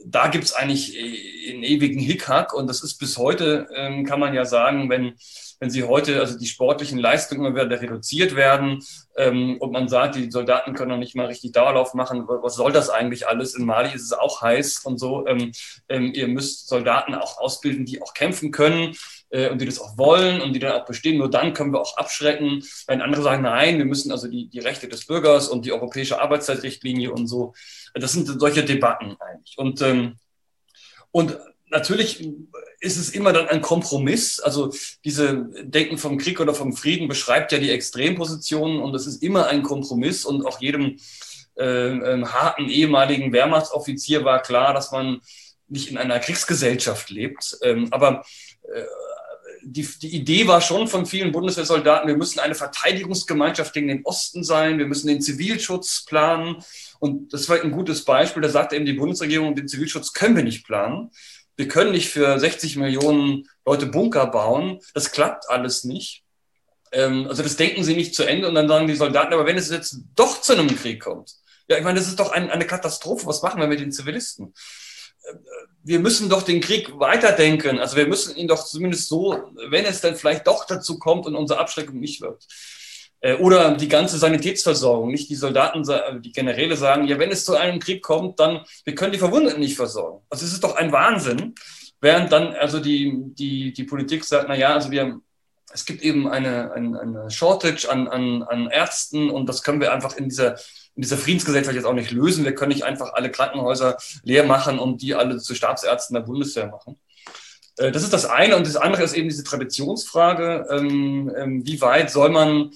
da gibt es eigentlich äh, einen ewigen Hickhack und das ist bis heute, ähm, kann man ja sagen, wenn wenn sie heute, also die sportlichen Leistungen immer wieder reduziert werden ähm, und man sagt, die Soldaten können noch nicht mal richtig Dauerlauf machen, was soll das eigentlich alles? In Mali ist es auch heiß und so. Ähm, ähm, ihr müsst Soldaten auch ausbilden, die auch kämpfen können äh, und die das auch wollen und die dann auch bestehen. Nur dann können wir auch abschrecken, wenn andere sagen, nein, wir müssen also die, die Rechte des Bürgers und die europäische Arbeitszeitrichtlinie und so. Das sind solche Debatten eigentlich. Und ähm, Und natürlich ist es immer dann ein Kompromiss. Also diese Denken vom Krieg oder vom Frieden beschreibt ja die Extrempositionen und es ist immer ein Kompromiss und auch jedem äh, harten ehemaligen Wehrmachtsoffizier war klar, dass man nicht in einer Kriegsgesellschaft lebt. Ähm, aber äh, die, die Idee war schon von vielen Bundeswehrsoldaten, wir müssen eine Verteidigungsgemeinschaft gegen den Osten sein, wir müssen den Zivilschutz planen. Und das war ein gutes Beispiel. Da sagte eben die Bundesregierung, den Zivilschutz können wir nicht planen wir können nicht für 60 Millionen Leute Bunker bauen. Das klappt alles nicht. Ähm, also das denken sie nicht zu Ende und dann sagen die Soldaten, aber wenn es jetzt doch zu einem Krieg kommt, ja, ich meine, das ist doch ein, eine Katastrophe. Was machen wir mit den Zivilisten? Äh, wir müssen doch den Krieg weiterdenken. Also wir müssen ihn doch zumindest so, wenn es dann vielleicht doch dazu kommt und unsere Abschreckung nicht wirkt, oder die ganze Sanitätsversorgung, nicht die Soldaten, äh, die Generäle sagen, ja, wenn es zu einem Krieg kommt, dann, wir können die Verwundeten nicht versorgen. Also es ist doch ein Wahnsinn. Während dann also die, die, die Politik sagt, na ja, also wir, es gibt eben eine, eine, eine Shortage an, an, an Ärzten und das können wir einfach in dieser, in dieser Friedensgesellschaft jetzt auch nicht lösen. Wir können nicht einfach alle Krankenhäuser leer machen und die alle zu Stabsärzten der Bundeswehr machen. Äh, das ist das eine. Und das andere ist eben diese Traditionsfrage. Ähm, ähm, wie weit soll man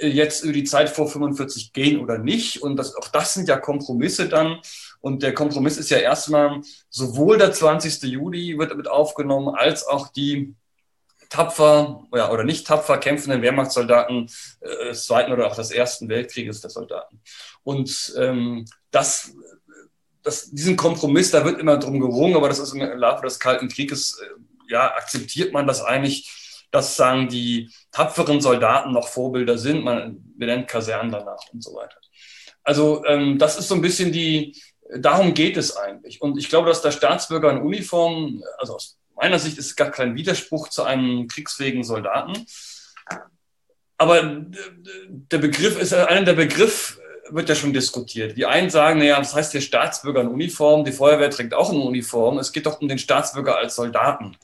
jetzt über die Zeit vor 45 gehen oder nicht. Und das, auch das sind ja Kompromisse dann. Und der Kompromiss ist ja erstmal sowohl der 20. Juli wird mit aufgenommen, als auch die tapfer ja, oder nicht tapfer kämpfenden Wehrmachtssoldaten äh, des Zweiten oder auch des Ersten Weltkrieges der Soldaten. Und ähm, das, das, diesen Kompromiss, da wird immer drum gerungen, aber das ist im Laufe des Kalten Krieges, äh, ja, akzeptiert man das eigentlich dass sagen die tapferen Soldaten noch Vorbilder sind. Man benennt Kasernen danach und so weiter. Also ähm, das ist so ein bisschen die, darum geht es eigentlich. Und ich glaube, dass der Staatsbürger in Uniform, also aus meiner Sicht ist es gar kein Widerspruch zu einem kriegsfähigen Soldaten. Aber der Begriff ist, einer der Begriff wird ja schon diskutiert. Die einen sagen, naja, das heißt hier Staatsbürger in Uniform, die Feuerwehr trägt auch eine Uniform. Es geht doch um den Staatsbürger als Soldaten.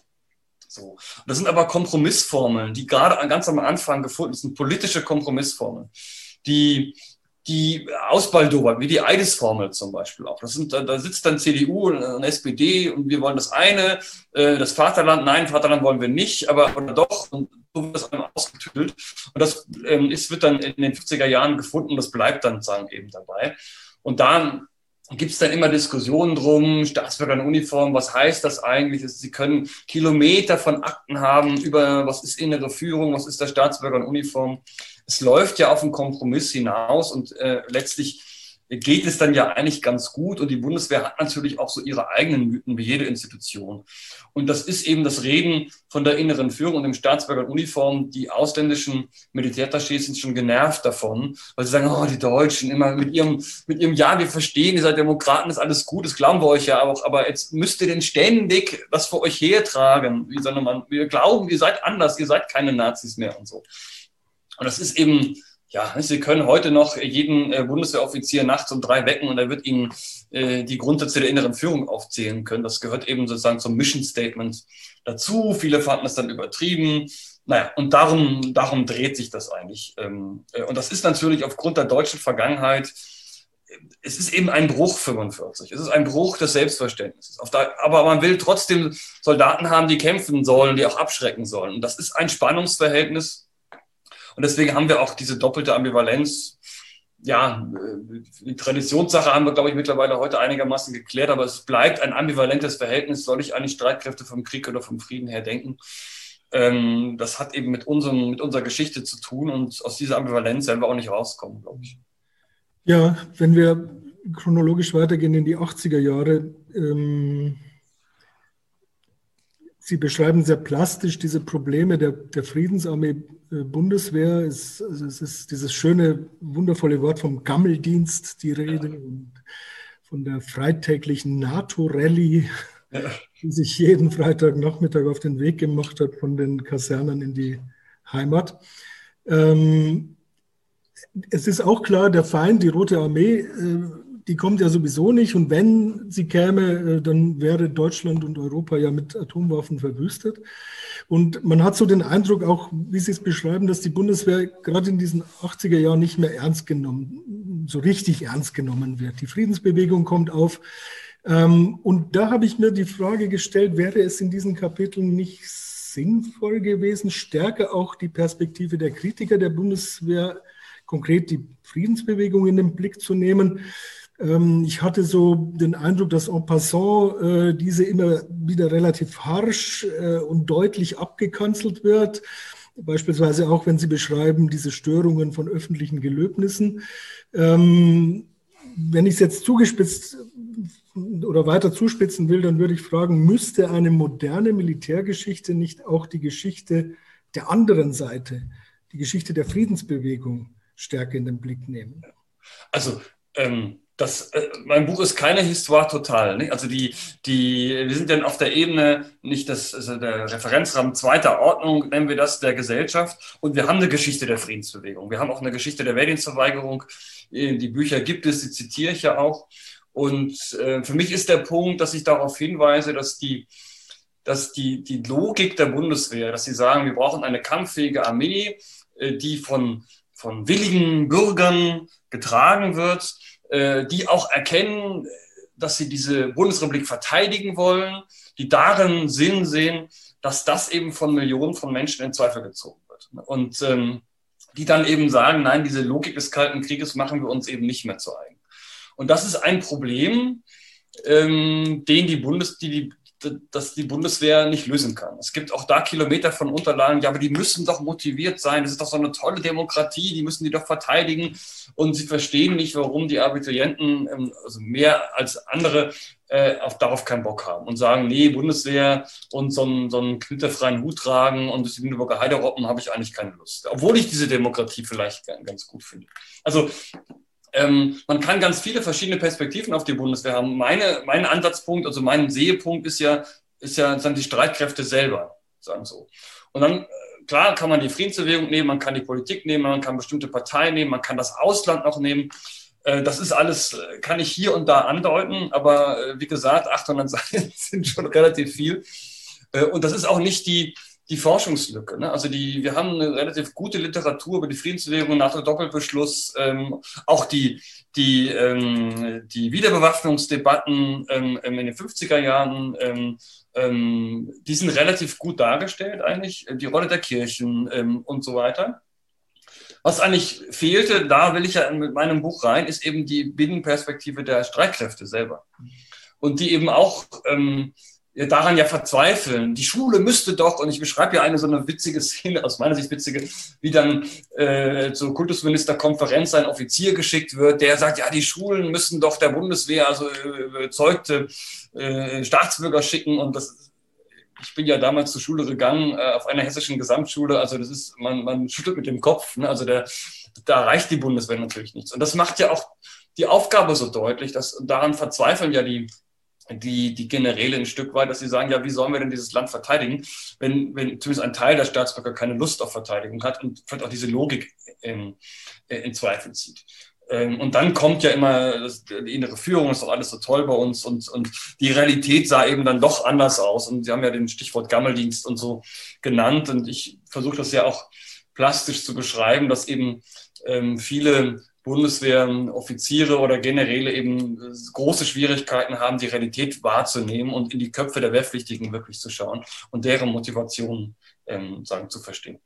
So. das sind aber Kompromissformeln, die gerade ganz am Anfang gefunden sind, politische Kompromissformeln, die, die ausbaldobern, wie die Eidesformel zum Beispiel auch. Das sind, da sitzt dann CDU und SPD und wir wollen das eine, äh, das Vaterland, nein, Vaterland wollen wir nicht, aber oder doch, und so wird das einmal ausgetüdelt. Und das ähm, ist, wird dann in den 50er Jahren gefunden und das bleibt dann sagen eben dabei. Und da gibt es dann immer Diskussionen drum, Staatsbürger in Uniform, was heißt das eigentlich? Sie können Kilometer von Akten haben über, was ist innere Führung, was ist der Staatsbürger in Uniform. Es läuft ja auf einen Kompromiss hinaus und äh, letztlich geht es dann ja eigentlich ganz gut. Und die Bundeswehr hat natürlich auch so ihre eigenen Mythen wie jede Institution. Und das ist eben das Reden von der inneren Führung und dem Staatsbürger in Uniform. Die ausländischen Militärattachés sind schon genervt davon, weil sie sagen, oh, die Deutschen immer mit ihrem, mit ihrem Ja, wir verstehen, ihr seid Demokraten, ist alles gut, das glauben wir euch ja auch. Aber jetzt müsst ihr denn ständig das vor euch hertragen. Wie soll man, wir glauben, ihr seid anders, ihr seid keine Nazis mehr und so. Und das ist eben, ja, Sie können heute noch jeden äh, Bundeswehroffizier nachts um drei wecken und er wird Ihnen äh, die Grundsätze der inneren Führung aufzählen können. Das gehört eben sozusagen zum Mission Statement dazu. Viele fanden es dann übertrieben. Naja, und darum, darum dreht sich das eigentlich. Ähm, äh, und das ist natürlich aufgrund der deutschen Vergangenheit, es ist eben ein Bruch 45. Es ist ein Bruch des Selbstverständnisses. Der, aber man will trotzdem Soldaten haben, die kämpfen sollen, die auch abschrecken sollen. Und das ist ein Spannungsverhältnis, und deswegen haben wir auch diese doppelte Ambivalenz. Ja, die Traditionssache haben wir, glaube ich, mittlerweile heute einigermaßen geklärt, aber es bleibt ein ambivalentes Verhältnis. Soll ich eigentlich Streitkräfte vom Krieg oder vom Frieden her denken? Ähm, das hat eben mit, unserem, mit unserer Geschichte zu tun und aus dieser Ambivalenz werden wir auch nicht rauskommen, glaube ich. Ja, wenn wir chronologisch weitergehen in die 80er Jahre, ähm, Sie beschreiben sehr plastisch diese Probleme der, der Friedensarmee äh, Bundeswehr. Es, also es, ist dieses schöne, wundervolle Wort vom Gammeldienst, die Rede, und von der freitäglichen NATO-Rallye, ja. die sich jeden Freitagnachmittag auf den Weg gemacht hat von den Kasernen in die Heimat. Ähm, es ist auch klar, der Feind, die Rote Armee, äh, die kommt ja sowieso nicht. Und wenn sie käme, äh, dann wäre Deutschland und Europa ja mit Atomwaffen verwüstet. Und man hat so den Eindruck, auch wie Sie es beschreiben, dass die Bundeswehr gerade in diesen 80er Jahren nicht mehr ernst genommen, so richtig ernst genommen wird. Die Friedensbewegung kommt auf. Ähm, und da habe ich mir die Frage gestellt, wäre es in diesen Kapiteln nicht sinnvoll gewesen, stärker auch die Perspektive der Kritiker der Bundeswehr, konkret die Friedensbewegung in den Blick zu nehmen? Ähm, ich hatte so den Eindruck, dass en passant äh, diese immer wieder relativ harsch äh, und deutlich abgekanzelt wird. Beispielsweise auch, wenn Sie beschreiben, diese Störungen von öffentlichen Gelöbnissen. Ähm, wenn ich es jetzt zugespitzt oder weiter zuspitzen will, dann würde ich fragen, müsste eine moderne Militärgeschichte nicht auch die Geschichte der anderen Seite, die Geschichte der Friedensbewegung stärker in den Blick nehmen? Also ähm, das, äh, mein Buch ist keine Histoire total. Nicht? Also die, die, wir sind dann auf der Ebene nicht das, also der Referenzrahmen zweiter Ordnung, nennen wir das, der Gesellschaft. Und wir haben eine Geschichte der Friedensbewegung. Wir haben auch eine Geschichte der Wehrdienstverweigerung. Die Bücher gibt es, die zitiere ich ja auch. Und äh, für mich ist der Punkt, dass ich darauf hinweise, dass die, dass die, die Logik der Bundeswehr, dass sie sagen, wir brauchen eine kampffähige Armee, äh, die von, von willigen Bürgern getragen wird, äh, die auch erkennen, dass sie diese Bundesrepublik verteidigen wollen, die darin Sinn sehen, dass das eben von Millionen von Menschen in Zweifel gezogen wird. Und ähm, die dann eben sagen, nein, diese Logik des Kalten Krieges machen wir uns eben nicht mehr zu eigen. Und das ist ein Problem, ähm, den die Bundes, die, die dass die Bundeswehr nicht lösen kann. Es gibt auch da Kilometer von Unterlagen, ja, aber die müssen doch motiviert sein. Das ist doch so eine tolle Demokratie, die müssen die doch verteidigen. Und sie verstehen nicht, warum die Abiturienten ähm, also mehr als andere äh, auf, darauf keinen Bock haben und sagen, nee, Bundeswehr und so einen, so einen knitterfreien Hut tragen und die Lüneburger Heide roppen, habe ich eigentlich keine Lust. Obwohl ich diese Demokratie vielleicht ganz gut finde. Also ähm, man kann ganz viele verschiedene Perspektiven auf die Bundeswehr haben. Meine, mein Ansatzpunkt, also mein Sehepunkt ist ja, ist ja dann die Streitkräfte selber, sagen so. Und dann, äh, klar, kann man die Friedensbewegung nehmen, man kann die Politik nehmen, man kann bestimmte Parteien nehmen, man kann das Ausland noch nehmen. Äh, das ist alles, äh, kann ich hier und da andeuten, aber wie gesagt, 800 Seiten sind schon relativ viel. Und das ist auch nicht die, die Forschungslücke. Ne? Also die, wir haben eine relativ gute Literatur über die Friedensbewegung nach dem Doppelbeschluss, ähm, auch die, die, ähm, die Wiederbewaffnungsdebatten ähm, in den 50er Jahren, ähm, ähm, die sind relativ gut dargestellt eigentlich, die Rolle der Kirchen ähm, und so weiter. Was eigentlich fehlte, da will ich ja mit meinem Buch rein, ist eben die Binnenperspektive der Streitkräfte selber. Und die eben auch ähm, daran ja verzweifeln. Die Schule müsste doch, und ich beschreibe ja eine so eine witzige Szene, aus meiner Sicht witzige, wie dann äh, zur Kultusministerkonferenz ein Offizier geschickt wird, der sagt, ja, die Schulen müssen doch der Bundeswehr, also äh, überzeugte äh, Staatsbürger schicken und das ich bin ja damals zur Schule gegangen, äh, auf einer hessischen Gesamtschule. Also das ist, man, man schüttelt mit dem Kopf. Ne? Also der, da reicht die Bundeswehr natürlich nichts. Und das macht ja auch die Aufgabe so deutlich, dass daran verzweifeln ja die die, die Generäle ein Stück weit, dass sie sagen, ja, wie sollen wir denn dieses Land verteidigen, wenn, wenn zumindest ein Teil der Staatsbürger keine Lust auf Verteidigung hat und vielleicht auch diese Logik in, in Zweifel zieht. Ähm, und dann kommt ja immer die innere Führung, ist doch alles so toll bei uns und, und die Realität sah eben dann doch anders aus. Und Sie haben ja den Stichwort Gammeldienst und so genannt und ich versuche das ja auch plastisch zu beschreiben, dass eben ähm, viele Bundeswehroffiziere oder Generäle eben große Schwierigkeiten haben, die Realität wahrzunehmen und in die Köpfe der Wehrpflichtigen wirklich zu schauen und deren Motivation ähm, sagen, zu verstehen.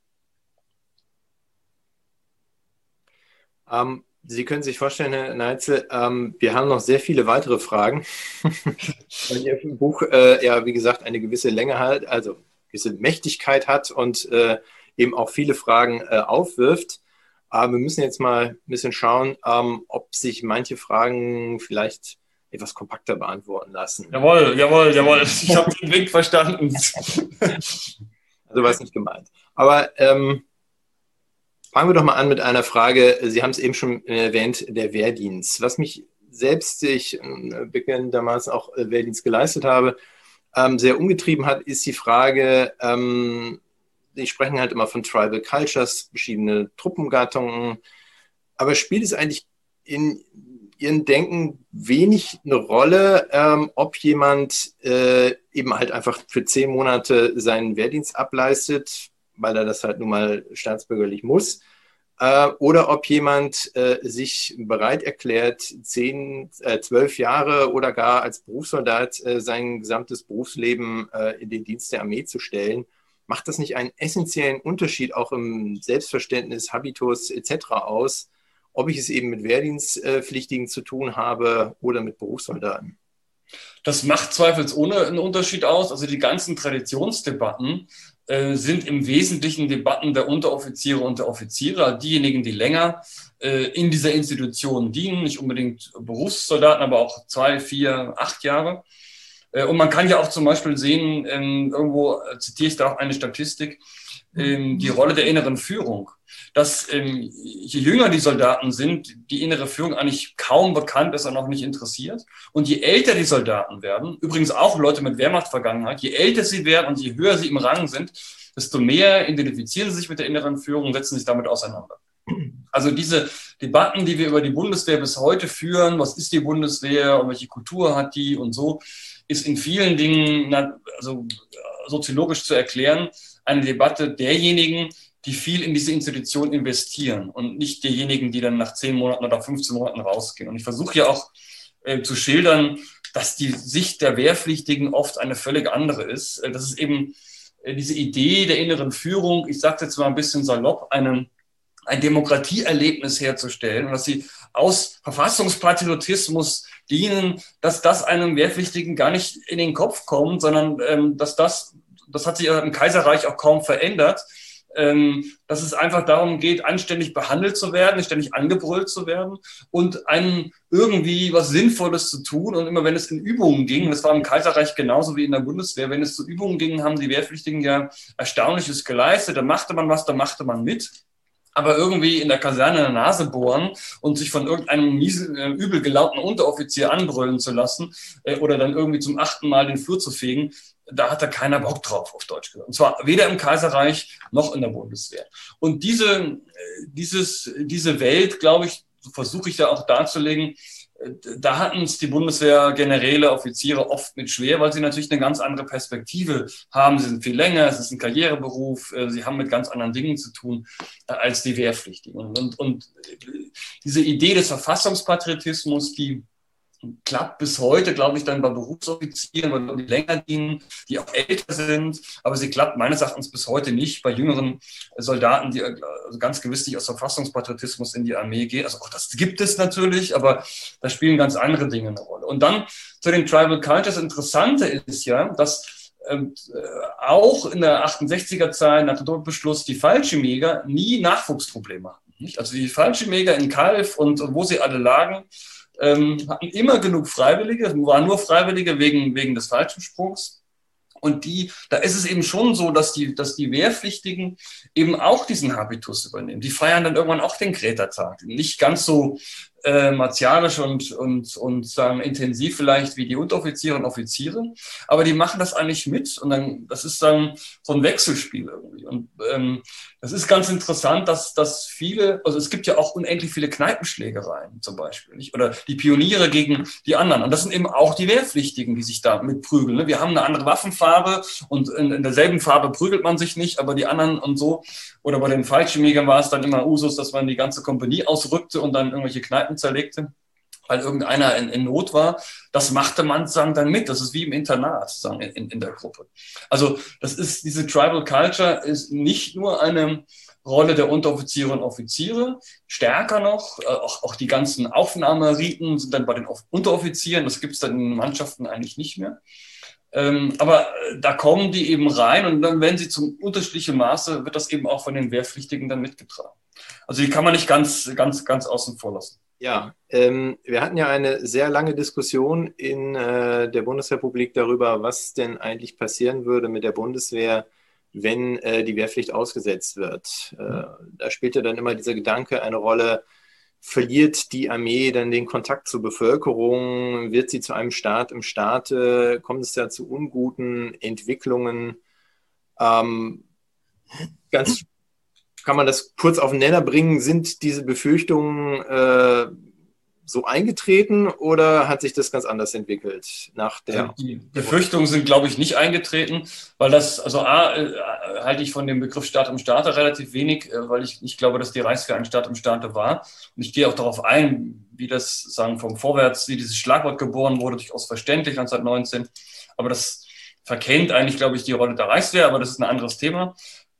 Ähm, Sie können sich vorstellen, Herr Neitzel, ähm, wir haben noch sehr viele weitere Fragen, weil Ihr Buch äh, ja, wie gesagt, eine gewisse Länge hat, also gewisse Mächtigkeit hat und äh, eben auch viele Fragen äh, aufwirft. Aber wir müssen jetzt mal ein bisschen schauen, ähm, ob sich manche Fragen vielleicht etwas kompakter beantworten lassen. Jawohl, jawohl, jawohl. Ich habe den Wink verstanden. also war es nicht gemeint. Aber ähm, fangen wir doch mal an mit einer Frage. Sie haben es eben schon erwähnt, der Wehrdienst. Was mich selbst, ich äh, damals auch äh, Wehrdienst geleistet habe, ähm, sehr umgetrieben hat, ist die Frage, ähm, die sprechen halt immer von Tribal Cultures, verschiedene Truppengattungen. Aber spielt es eigentlich in ihrem Denken wenig eine Rolle, ähm, ob jemand äh, eben halt einfach für zehn Monate seinen Wehrdienst ableistet, weil er das halt nun mal staatsbürgerlich muss, äh, oder ob jemand äh, sich bereit erklärt, zehn, äh, zwölf Jahre oder gar als Berufssoldat äh, sein gesamtes Berufsleben äh, in den Dienst der Armee zu stellen. Macht das nicht einen essentiellen Unterschied auch im Selbstverständnis, Habitus etc. aus, ob ich es eben mit Wehrdienstpflichtigen zu tun habe oder mit Berufssoldaten? Das macht zweifelsohne einen Unterschied aus. Also die ganzen Traditionsdebatten äh, sind im Wesentlichen Debatten der Unteroffiziere und der Offiziere, diejenigen, die länger äh, in dieser Institution dienen, nicht unbedingt Berufssoldaten, aber auch zwei, vier, acht Jahre. Äh, und man kann ja auch zum Beispiel sehen, ähm, irgendwo zitiere ich da auch eine Statistik, ähm, die Rolle der inneren Führung dass ähm, je jünger die Soldaten sind, die innere Führung eigentlich kaum bekannt ist und auch nicht interessiert. Und je älter die Soldaten werden, übrigens auch Leute mit Wehrmachtvergangenheit, je älter sie werden und je höher sie im Rang sind, desto mehr identifizieren sie sich mit der inneren Führung und setzen sich damit auseinander. Also diese Debatten, die wir über die Bundeswehr bis heute führen, was ist die Bundeswehr und welche Kultur hat die und so, ist in vielen Dingen also soziologisch zu erklären, eine Debatte derjenigen, die viel in diese Institution investieren und nicht diejenigen, die dann nach zehn Monaten oder 15 Monaten rausgehen. Und ich versuche ja auch äh, zu schildern, dass die Sicht der Wehrpflichtigen oft eine völlig andere ist. Äh, das ist eben äh, diese Idee der inneren Führung, ich sage jetzt mal ein bisschen salopp, eine, ein Demokratieerlebnis herzustellen und dass sie aus Verfassungspatriotismus dienen, dass das einem Wehrpflichtigen gar nicht in den Kopf kommt, sondern ähm, dass das, das hat sich im Kaiserreich auch kaum verändert, ähm, dass es einfach darum geht, anständig behandelt zu werden, ständig angebrüllt zu werden und einem irgendwie was Sinnvolles zu tun. Und immer wenn es in Übungen ging, das war im Kaiserreich genauso wie in der Bundeswehr, wenn es zu Übungen ging, haben die Wehrpflichtigen ja Erstaunliches geleistet. Da machte man was, da machte man mit aber irgendwie in der Kaserne eine Nase bohren und sich von irgendeinem miesen, äh, übel gelaunten Unteroffizier anbrüllen zu lassen äh, oder dann irgendwie zum achten Mal den Flur zu fegen, da hatte keiner Bock drauf, auf Deutsch gesagt. Und zwar weder im Kaiserreich noch in der Bundeswehr. Und diese, äh, dieses, diese Welt, glaube ich, versuche ich da auch darzulegen, da hatten es die Bundeswehr Generäle, Offiziere oft mit schwer, weil sie natürlich eine ganz andere Perspektive haben. Sie sind viel länger, es ist ein Karriereberuf, äh, sie haben mit ganz anderen Dingen zu tun als die Wehrpflichtigen. Und, und, und diese Idee des Verfassungspatriotismus, die klappt bis heute, glaube ich, dann bei Berufsoffizieren, weil die länger dienen, die auch älter sind. Aber sie klappt meines Erachtens bis heute nicht bei jüngeren Soldaten, die also ganz gewiss nicht aus Verfassungspatriotismus in die Armee gehen. Also auch das gibt es natürlich, aber da spielen ganz andere Dinge eine Rolle. Und dann zu den Tribal Cultures. Interessante ist ja, dass ähm, äh, auch in der 68er Zeit nach dem Doppelbeschluss die Fallschirmjäger nie Nachwuchsprobleme hatten. Also die Fallschirmjäger in Kalf und, und wo sie alle lagen, ähm, hatten immer genug Freiwillige, waren nur Freiwillige wegen, wegen des Fallschirmsprungs. Und die, da ist es eben schon so, dass die, dass die Wehrpflichtigen eben auch diesen Habitus übernehmen. Die feiern dann irgendwann auch den Kreta-Tag. Nicht ganz so äh, martialisch und, und, und sagen, intensiv vielleicht wie die Unteroffiziere und Offiziere, aber die machen das eigentlich mit und dann, das ist dann so ein Wechselspiel irgendwie. Und ähm, das ist ganz interessant, dass, dass viele, also es gibt ja auch unendlich viele Kneipenschlägereien zum Beispiel, nicht? oder die Pioniere gegen die anderen. Und das sind eben auch die Wehrpflichtigen, die sich da mitprügeln. Ne? Wir haben eine andere Waffenfarbe und in, in derselben Farbe prügelt man sich nicht, aber die anderen und so. Oder bei den Fallschirmjägern war es dann immer Usus, dass man die ganze Kompanie ausrückte und dann irgendwelche Kneipen zerlegte weil irgendeiner in, in, Not war, das machte man sagen, dann mit. Das ist wie im Internat sagen, in, in der Gruppe. Also das ist diese Tribal Culture ist nicht nur eine Rolle der Unteroffiziere und Offiziere, stärker noch, äh, auch, auch die ganzen Aufnahmeriten sind dann bei den Unteroffizieren, das gibt es dann in Mannschaften eigentlich nicht mehr. Ähm, aber äh, da kommen die eben rein und dann, wenn sie zum unterschiedlichen Maße, wird das eben auch von den Wehrpflichtigen dann mitgetragen. Also die kann man nicht ganz, ganz, ganz außen vor lassen. Ja, ähm, wir hatten ja eine sehr lange Diskussion in äh, der Bundesrepublik darüber, was denn eigentlich passieren würde mit der Bundeswehr, wenn äh, die Wehrpflicht ausgesetzt wird. Äh, da spielte dann immer dieser Gedanke eine Rolle, verliert die Armee dann den Kontakt zur Bevölkerung? Wird sie zu einem Staat im Staate? Kommt es da zu unguten Entwicklungen? Ähm, ganz kann man das kurz auf den Nenner bringen? Sind diese Befürchtungen äh, so eingetreten oder hat sich das ganz anders entwickelt nach der? Also die Befürchtungen sind, glaube ich, nicht eingetreten, weil das, also A, äh, halte ich von dem Begriff Staat im Staate relativ wenig, äh, weil ich nicht glaube, dass die Reichswehr ein Staat im Staate war. Und ich gehe auch darauf ein, wie das sagen vom Vorwärts, wie dieses Schlagwort geboren wurde, durchaus verständlich 1919. Aber das verkennt eigentlich, glaube ich, die Rolle der Reichswehr, aber das ist ein anderes Thema.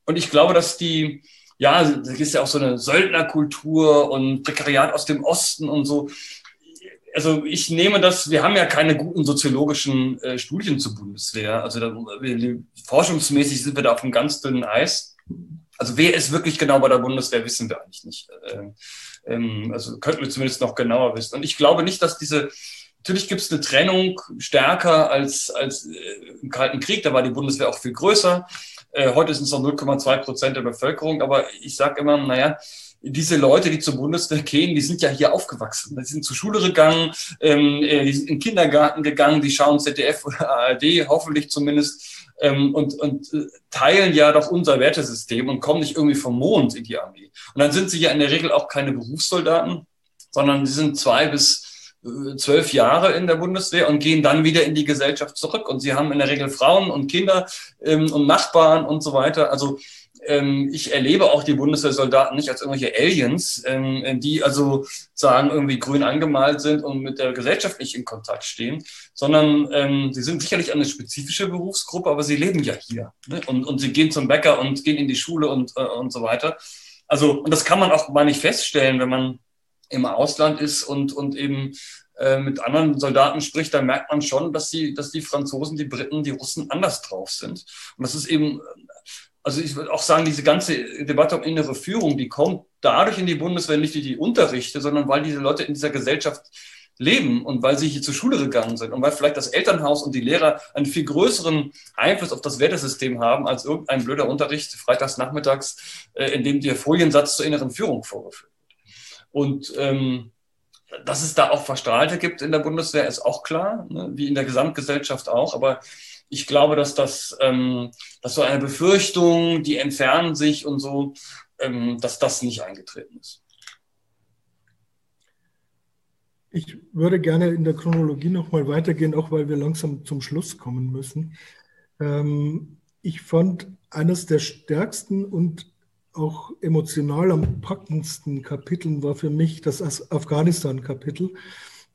Und ich glaube, dass die, ja, da ist ja auch so eine Söldnerkultur und Prekariat aus dem Osten und so. Also ich nehme das, wir haben ja keine guten soziologischen äh, Studien zur Bundeswehr. Also da, wir, forschungsmäßig sind wir da auf einem ganz dünnen Eis. Also wer ist wirklich genau bei der Bundeswehr, wissen wir eigentlich nicht. Ähm, ähm, also könnten wir zumindest noch genauer wissen. Und ich glaube nicht, dass diese, natürlich gibt es eine Trennung stärker als, als äh, im Kalten Krieg, da war die Bundeswehr auch viel größer. Äh, heute sind es noch 0,2 Prozent der Bevölkerung, aber ich sage immer, naja, diese Leute, die zur Bundeswehr gehen, die sind ja hier aufgewachsen. Die sind zur Schule gegangen, ähm, äh, die sind in den Kindergarten gegangen, die schauen ZDF oder ARD, hoffentlich zumindest, ähm, und, und äh, teilen ja doch unser Wertesystem und kommen nicht irgendwie vom Mond in die Armee. Und dann sind sie ja in der Regel auch keine Berufssoldaten, sondern sie sind zwei bis zwölf Jahre in der Bundeswehr und gehen dann wieder in die Gesellschaft zurück. Und sie haben in der Regel Frauen und Kinder ähm, und Nachbarn und so weiter. Also ähm, ich erlebe auch die Bundeswehrsoldaten nicht als irgendwelche Aliens, ähm, die also sagen, irgendwie grün angemalt sind und mit der Gesellschaft nicht in Kontakt stehen, sondern ähm, sie sind sicherlich eine spezifische Berufsgruppe, aber sie leben ja hier. Ne? Und, und sie gehen zum Bäcker und gehen in die Schule und, äh, und so weiter. Also, und das kann man auch mal nicht feststellen, wenn man im Ausland ist und, und eben äh, mit anderen Soldaten spricht, dann merkt man schon, dass die, dass die Franzosen, die Briten, die Russen anders drauf sind. Und das ist eben, also ich würde auch sagen, diese ganze Debatte um innere Führung, die kommt dadurch in die Bundeswehr nicht durch die Unterrichte, sondern weil diese Leute in dieser Gesellschaft leben und weil sie hier zur Schule gegangen sind und weil vielleicht das Elternhaus und die Lehrer einen viel größeren Einfluss auf das Wertesystem haben als irgendein blöder Unterricht freitags nachmittags, äh, in dem der Foliensatz zur inneren Führung vorgeführt und ähm, dass es da auch Verstrahlte gibt in der Bundeswehr, ist auch klar, ne? wie in der Gesamtgesellschaft auch. Aber ich glaube, dass das, ähm, dass so eine Befürchtung, die entfernen sich und so, ähm, dass das nicht eingetreten ist. Ich würde gerne in der Chronologie nochmal weitergehen, auch weil wir langsam zum Schluss kommen müssen. Ähm, ich fand eines der stärksten und auch emotional am packendsten Kapiteln war für mich das Afghanistan-Kapitel,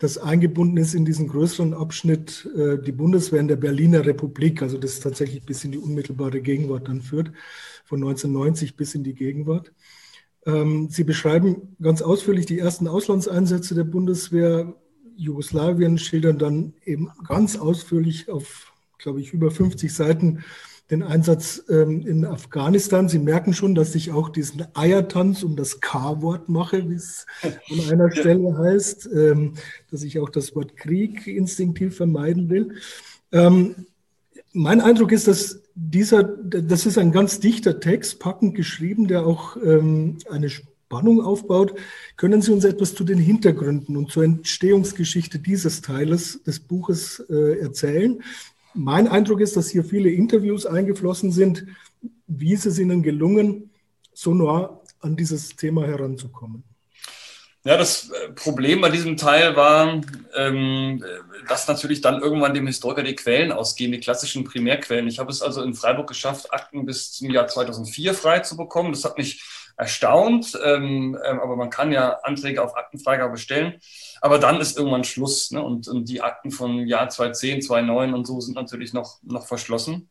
das eingebunden ist in diesen größeren Abschnitt äh, die Bundeswehr in der Berliner Republik, also das tatsächlich bis in die unmittelbare Gegenwart dann führt, von 1990 bis in die Gegenwart. Ähm, Sie beschreiben ganz ausführlich die ersten Auslandseinsätze der Bundeswehr. Jugoslawien schildern dann eben ganz ausführlich auf, glaube ich, über 50 Seiten den Einsatz ähm, in Afghanistan. Sie merken schon, dass ich auch diesen Eiertanz um das K-Wort mache, wie es an einer Stelle heißt, ähm, dass ich auch das Wort Krieg instinktiv vermeiden will. Ähm, mein Eindruck ist, dass dieser, das ist ein ganz dichter Text, packend geschrieben, der auch ähm, eine Spannung aufbaut. Können Sie uns etwas zu den Hintergründen und zur Entstehungsgeschichte dieses Teiles des Buches äh, erzählen? Mein Eindruck ist, dass hier viele Interviews eingeflossen sind. Wie ist es Ihnen gelungen, so nah an dieses Thema heranzukommen? Ja, das äh, Problem bei diesem Teil war, ähm, dass natürlich dann irgendwann dem Historiker die Quellen ausgehen, die klassischen Primärquellen. Ich habe es also in Freiburg geschafft, Akten bis zum Jahr 2004 frei zu bekommen. Das hat mich erstaunt, ähm, ähm, aber man kann ja Anträge auf Aktenfreigabe stellen. Aber dann ist irgendwann Schluss. Ne? Und, und die Akten von Jahr 2010, 2009 und so sind natürlich noch, noch verschlossen.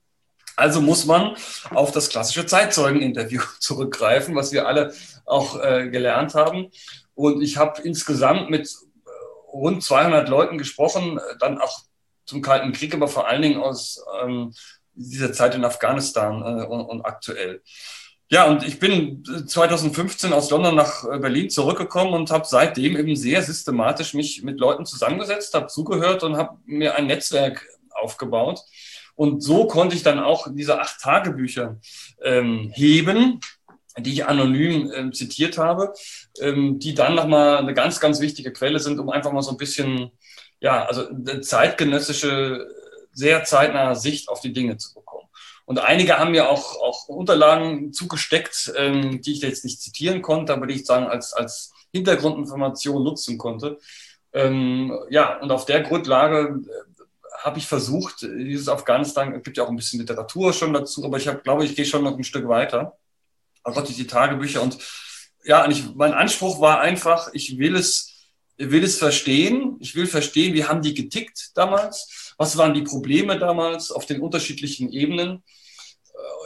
Also muss man auf das klassische Zeitzeugeninterview zurückgreifen, was wir alle auch äh, gelernt haben. Und ich habe insgesamt mit äh, rund 200 Leuten gesprochen, dann auch zum Kalten Krieg, aber vor allen Dingen aus ähm, dieser Zeit in Afghanistan äh, und, und aktuell. Ja, und ich bin 2015 aus London nach äh, Berlin zurückgekommen und habe seitdem eben sehr systematisch mich mit Leuten zusammengesetzt, habe zugehört und habe mir ein Netzwerk aufgebaut. Und so konnte ich dann auch diese acht Tagebücher ähm, heben, die ich anonym ähm, zitiert habe, ähm, die dann nochmal eine ganz, ganz wichtige Quelle sind, um einfach mal so ein bisschen, ja, also eine zeitgenössische, sehr zeitnahe Sicht auf die Dinge zu bekommen. Und einige haben mir auch, auch Unterlagen zugesteckt, ähm, die ich jetzt nicht zitieren konnte, aber die ich sagen als, als Hintergrundinformation nutzen konnte. Ähm, ja, und auf der Grundlage äh, habe ich versucht, dieses Afghanistan, es gibt ja auch ein bisschen Literatur schon dazu, aber ich habe, glaube ich, gehe schon noch ein Stück weiter. Also die Tagebücher und ja, und ich, mein Anspruch war einfach, ich will es, will es verstehen. Ich will verstehen, wie haben die getickt damals? Was waren die Probleme damals auf den unterschiedlichen Ebenen?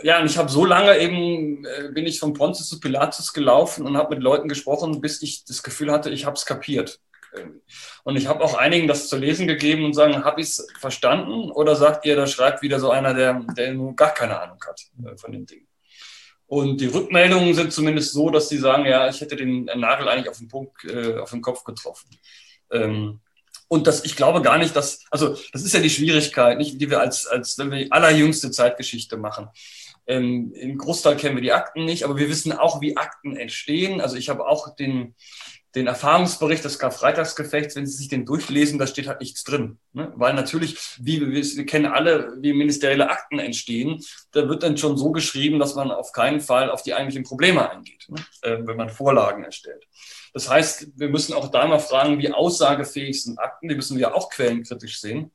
Äh, ja, und ich habe so lange eben, äh, bin ich von Pontius zu Pilatus gelaufen und habe mit Leuten gesprochen, bis ich das Gefühl hatte, ich habe es kapiert. Und ich habe auch einigen das zu lesen gegeben und sagen, habe ich es verstanden? Oder sagt ihr, da schreibt wieder so einer, der, der nur gar keine Ahnung hat äh, von den Dingen? Und die Rückmeldungen sind zumindest so, dass sie sagen, ja, ich hätte den Nagel eigentlich auf den Punkt, äh, auf den Kopf getroffen. Ähm, und das, ich glaube gar nicht, dass, also das ist ja die Schwierigkeit, nicht, die wir als, als wenn wir die allerjüngste Zeitgeschichte machen. Ähm, Im Großteil kennen wir die Akten nicht, aber wir wissen auch, wie Akten entstehen. Also ich habe auch den, den Erfahrungsbericht des Karfreitagsgefechts, wenn Sie sich den durchlesen, da steht halt nichts drin. Ne? Weil natürlich, wie wir, wir kennen alle, wie ministerielle Akten entstehen, da wird dann schon so geschrieben, dass man auf keinen Fall auf die eigentlichen Probleme eingeht, ne? äh, wenn man Vorlagen erstellt. Das heißt, wir müssen auch da mal fragen, wie aussagefähig sind Akten, die müssen wir auch quellenkritisch sehen.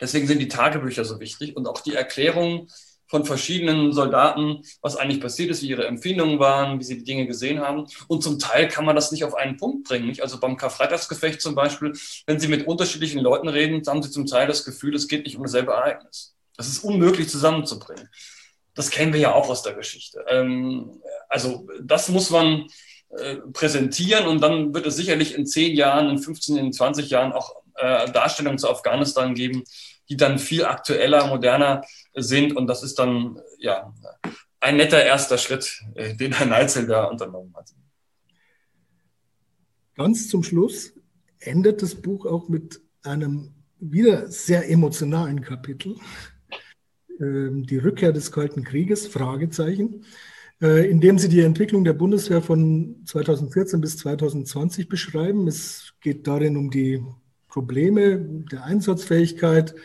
Deswegen sind die Tagebücher so wichtig und auch die Erklärungen, von verschiedenen Soldaten, was eigentlich passiert ist, wie ihre Empfindungen waren, wie sie die Dinge gesehen haben. Und zum Teil kann man das nicht auf einen Punkt bringen. Nicht? Also beim Karfreitagsgefecht zum Beispiel, wenn Sie mit unterschiedlichen Leuten reden, haben Sie zum Teil das Gefühl, es geht nicht um dasselbe Ereignis. Das ist unmöglich zusammenzubringen. Das kennen wir ja auch aus der Geschichte. Ähm, also das muss man äh, präsentieren und dann wird es sicherlich in zehn Jahren, in 15, in 20 Jahren auch äh, Darstellungen zu Afghanistan geben, die dann viel aktueller, moderner sind. Und das ist dann ja ein netter erster Schritt, äh, den Herr Neitzel da unternommen hat. Ganz zum Schluss endet das Buch auch mit einem wieder sehr emotionalen Kapitel. Ähm, die Rückkehr des Kalten Krieges, Fragezeichen, äh, in dem Sie die Entwicklung der Bundeswehr von 2014 bis 2020 beschreiben. Es geht darin um die Probleme der Einsatzfähigkeit,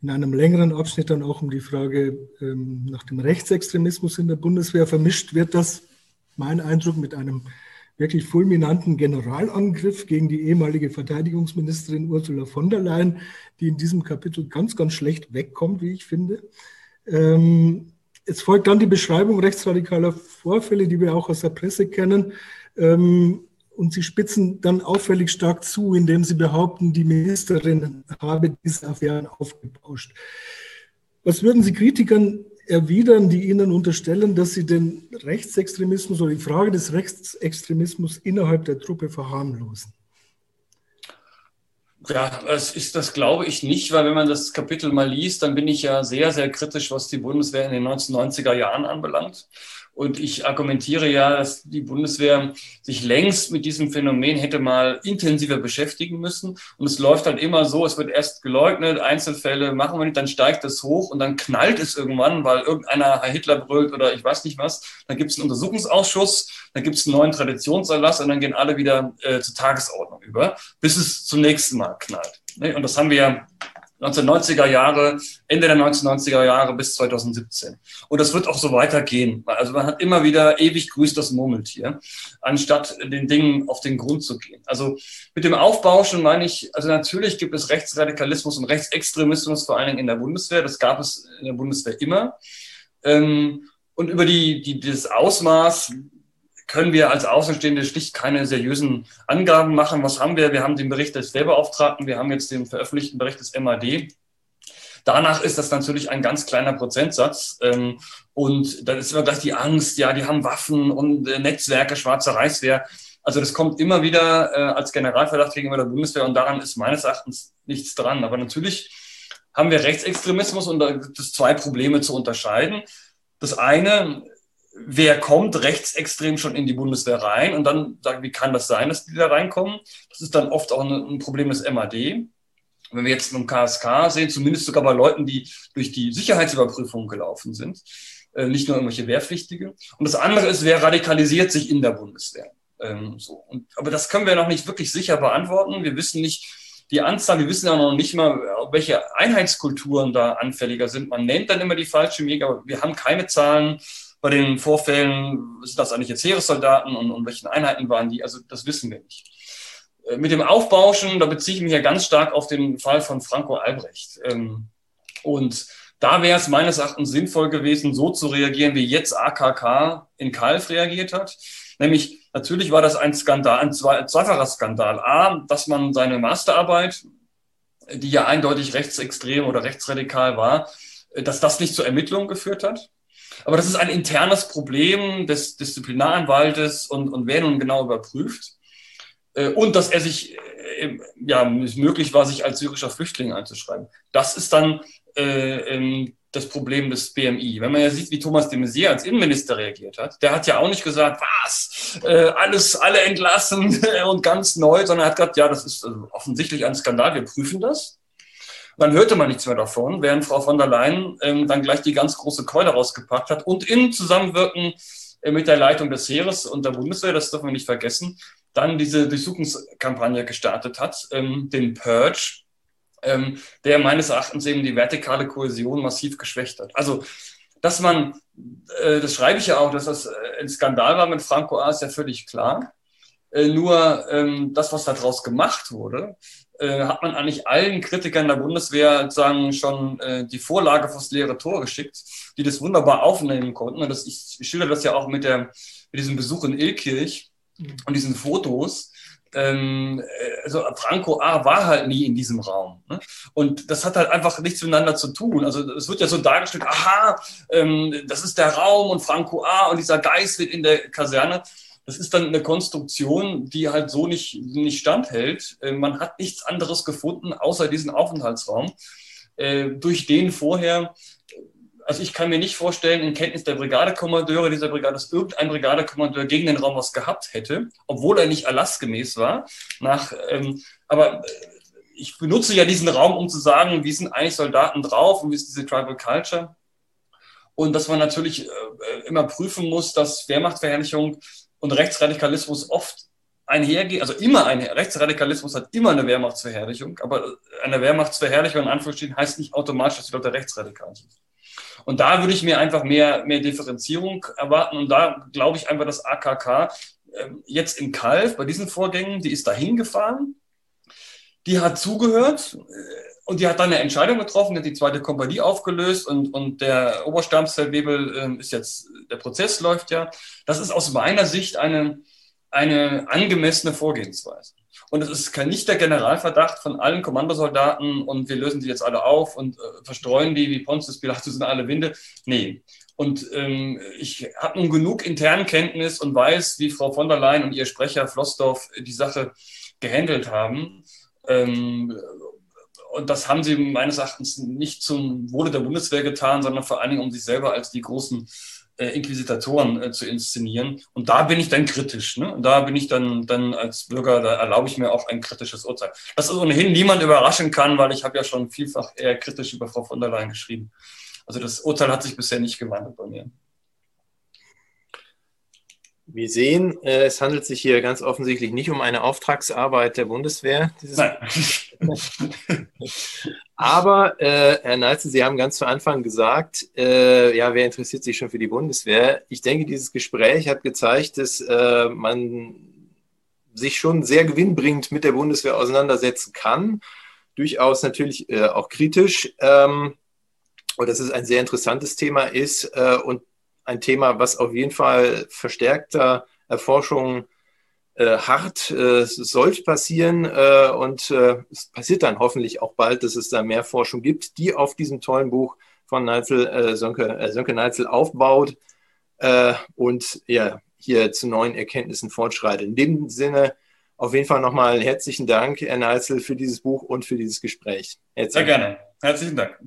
in einem längeren Abschnitt dann auch um die Frage ähm, nach dem Rechtsextremismus in der Bundeswehr. Vermischt wird das, mein Eindruck, mit einem wirklich fulminanten Generalangriff gegen die ehemalige Verteidigungsministerin Ursula von der Leyen, die in diesem Kapitel ganz, ganz schlecht wegkommt, wie ich finde. Ähm, es folgt dann die Beschreibung rechtsradikaler Vorfälle, die wir auch aus der Presse kennen. Ähm, und sie spitzen dann auffällig stark zu, indem sie behaupten, die Ministerin habe diese Affären aufgebauscht. Was würden Sie Kritikern erwidern, die Ihnen unterstellen, dass Sie den Rechtsextremismus oder die Frage des Rechtsextremismus innerhalb der Truppe verharmlosen? Ja, das ist das glaube ich nicht, weil wenn man das Kapitel mal liest, dann bin ich ja sehr, sehr kritisch, was die Bundeswehr in den 1990er Jahren anbelangt. Und ich argumentiere ja, dass die Bundeswehr sich längst mit diesem Phänomen hätte mal intensiver beschäftigen müssen. Und es läuft halt immer so, es wird erst geleugnet, Einzelfälle machen wir nicht, dann steigt es hoch und dann knallt es irgendwann, weil irgendeiner Herr Hitler brüllt oder ich weiß nicht was. Dann gibt es einen Untersuchungsausschuss, dann gibt es einen neuen Traditionserlass und dann gehen alle wieder äh, zur Tagesordnung über, bis es zum nächsten Mal knallt. Und das haben wir ja 1990er Jahre, Ende der 1990er Jahre bis 2017. Und das wird auch so weitergehen. Also man hat immer wieder ewig grüßt das Murmeltier, anstatt den Dingen auf den Grund zu gehen. Also mit dem Aufbauschen meine ich, also natürlich gibt es Rechtsradikalismus und Rechtsextremismus vor allen Dingen in der Bundeswehr. Das gab es in der Bundeswehr immer. Ähm, und über die, die, das Ausmaß können wir als Außenstehende schlicht keine seriösen Angaben machen. Was haben wir? Wir haben den Bericht des Wehrbeauftragten, wir haben jetzt den veröffentlichten Bericht des MAD. Danach ist das natürlich ein ganz kleiner Prozentsatz. Ähm, und dann ist immer gleich die Angst, ja, die haben Waffen und äh, Netzwerke, schwarze Reichswehr. Also das kommt immer wieder äh, als Generalverdacht gegenüber der Bundeswehr und daran ist meines Erachtens nichts dran. Aber natürlich haben wir Rechtsextremismus und da gibt es zwei Probleme zu unterscheiden. Das eine wer kommt rechtsextrem schon in die Bundeswehr rein und dann sagen, wie kann das sein, dass die da reinkommen? Das ist dann oft auch ein Problem des MAD. Wenn wir jetzt im KSK sehen, zumindest sogar bei Leuten, die durch die Sicherheitsüberprüfung gelaufen sind, äh, nicht nur irgendwelche Wehrpflichtige. Und das andere ist, wer radikalisiert sich in der Bundeswehr? Ähm, so. Und, aber das können wir noch nicht wirklich sicher beantworten. Wir wissen nicht die Anzahl, wir wissen ja noch nicht mal, welche Einheitskulturen da anfälliger sind. Man nennt dann immer die falschen Wege, aber wir haben keine Zahlen bei den Vorfällen, sind das eigentlich jetzt Heeressoldaten und, und welchen Einheiten waren die? Also das wissen wir nicht. äh, mit dem Aufbauschen, da beziehe ich mich ja ganz stark auf den Fall von Franco Albrecht. Ähm, und da wäre es meines Erachtens sinnvoll gewesen, so zu reagieren, wie jetzt AKK in Kalf reagiert hat. Nämlich, natürlich war das ein Skandal, ein zweifacher Skandal. A, dass man seine Masterarbeit, die ja eindeutig rechtsextrem oder rechtsradikal war, dass das nicht zur Ermittlung geführt hat. Aber das ist ein internes Problem des Disziplinaranwaltes und, und wer nun genau überprüft. Äh, und dass er sich, äh, ja, möglich war, sich als syrischer Flüchtling einzuschreiben. Das ist dann äh, ähm, das Problem des BMI. Wenn man ja sieht, wie Thomas de Maizière als Innenminister reagiert hat, der hat ja auch nicht gesagt, was, äh, alles, alle entlassen und ganz neu, sondern hat gesagt, ja, das ist also offensichtlich ein Skandal, wir prüfen das. Dann hörte man nichts mehr davon, während Frau von der Leyen ähm, dann gleich die ganz große Keule rausgepackt hat und in Zusammenwirken äh, mit der Leitung des Heeres und der Bundeswehr, das dürfen wir nicht vergessen, dann diese Durchsuchungskampagne gestartet hat, ähm, den Purge, ähm, der meines Erachtens eben die vertikale Kohäsion massiv geschwächt hat. Also, dass man, äh, das schreibe ich ja auch, dass das äh, ein Skandal war mit Franco A, ist ja völlig klar. Äh, nur ähm, das, was daraus gemacht wurde, äh, hat man eigentlich allen Kritikern der Bundeswehr sozusagen schon äh, die Vorlage fürs leere Tor geschickt, die das wunderbar aufnehmen konnten. Und das, ich schilder das ja auch mit, der, mit diesem Besuch in Ilkirch mhm. und diesen Fotos ähm, äh, also Franco A war halt nie in diesem Raum. Ne? Und das hat halt einfach nichts miteinander zu tun. Also es wird ja so dargestellt, aha, ähm, das ist der Raum und Franco A und dieser Geist wird in der Kaserne. Das ist dann eine Konstruktion, die halt so nicht, nicht standhält. Äh, man hat nichts anderes gefunden, außer diesen Aufenthaltsraum, äh, durch den vorher also ich kann mir nicht vorstellen, in Kenntnis der Brigadekommandeure dieser Brigade, dass irgendein Brigadekommandeur gegen den Raum was gehabt hätte, obwohl er nicht erlassgemäß war. Nach, ähm, aber äh, ich benutze ja diesen Raum, um zu sagen, wie sind eigentlich Soldaten drauf und wie ist diese Tribal Culture. Und dass man natürlich äh, immer prüfen muss, dass Wehrmachtverherrlichung und Rechtsradikalismus oft einhergehen, also immer ein Rechtsradikalismus hat immer eine Wehrmachtsverherrlichung, aber eine Wehrmachtsverherrlichung in Anführungsstrichen heißt nicht automatisch, dass die Leute rechtsradikal sind. Und da würde ich mir einfach mehr, mehr Differenzierung erwarten. Und da glaube ich einfach, dass AKK äh, jetzt in Kalf bei diesen Vorgängen, die ist da hingefahren, die hat zugehört äh, und die hat dann eine Entscheidung getroffen, hat die zweite Kompanie aufgelöst und, und der Oberstabsfeldwebel äh, ist jetzt, der Prozess läuft ja. Das ist aus meiner Sicht eine, eine angemessene Vorgehensweise. Und es ist nicht der Generalverdacht von allen Kommandosoldaten und wir lösen sie jetzt alle auf und äh, verstreuen die wie Pontius Pilatus in alle Winde. Nee. Und ähm, ich habe nun genug internen Kenntnis und weiß, wie Frau von der Leyen und ihr Sprecher Flossdorf die Sache gehandelt haben. Ähm, und das haben sie meines Erachtens nicht zum Wohle der Bundeswehr getan, sondern vor allen Dingen, um sich selber als die großen äh, Inquisitoren äh, zu inszenieren. Und da bin ich dann kritisch. Ne? Und da bin ich dann, dann als Bürger, da erlaube ich mir auch ein kritisches Urteil. Das ist ohnehin niemand überraschen kann, weil ich habe ja schon vielfach eher kritisch über Frau von der Leyen geschrieben. Also das Urteil hat sich bisher nicht gewandelt bei mir. Wir sehen, äh, es handelt sich hier ganz offensichtlich nicht um eine Auftragsarbeit der Bundeswehr. Nein. Aber, äh, Herr Neitzel, Sie haben ganz zu Anfang gesagt, äh, ja, wer interessiert sich schon für die Bundeswehr? Ich denke, dieses Gespräch hat gezeigt, dass äh, man sich schon sehr gewinnbringend mit der Bundeswehr auseinandersetzen kann. Durchaus natürlich äh, auch kritisch. Ähm, und dass es ein sehr interessantes Thema ist äh, und ein Thema, was auf jeden Fall verstärkter Erforschung äh, hart äh, sollte passieren äh, und äh, es passiert dann hoffentlich auch bald, dass es da mehr Forschung gibt, die auf diesem tollen Buch von Neitzel, äh, Sönke, äh, Sönke Neitzel aufbaut und ja, hier zu neuen Erkenntnissen fortschreitet. In dem Sinne auf jeden Fall nochmal herzlichen Dank, Herr Neitzel, für dieses Buch und für dieses Gespräch. Herzlichen Sehr gerne. Herzlichen Dank.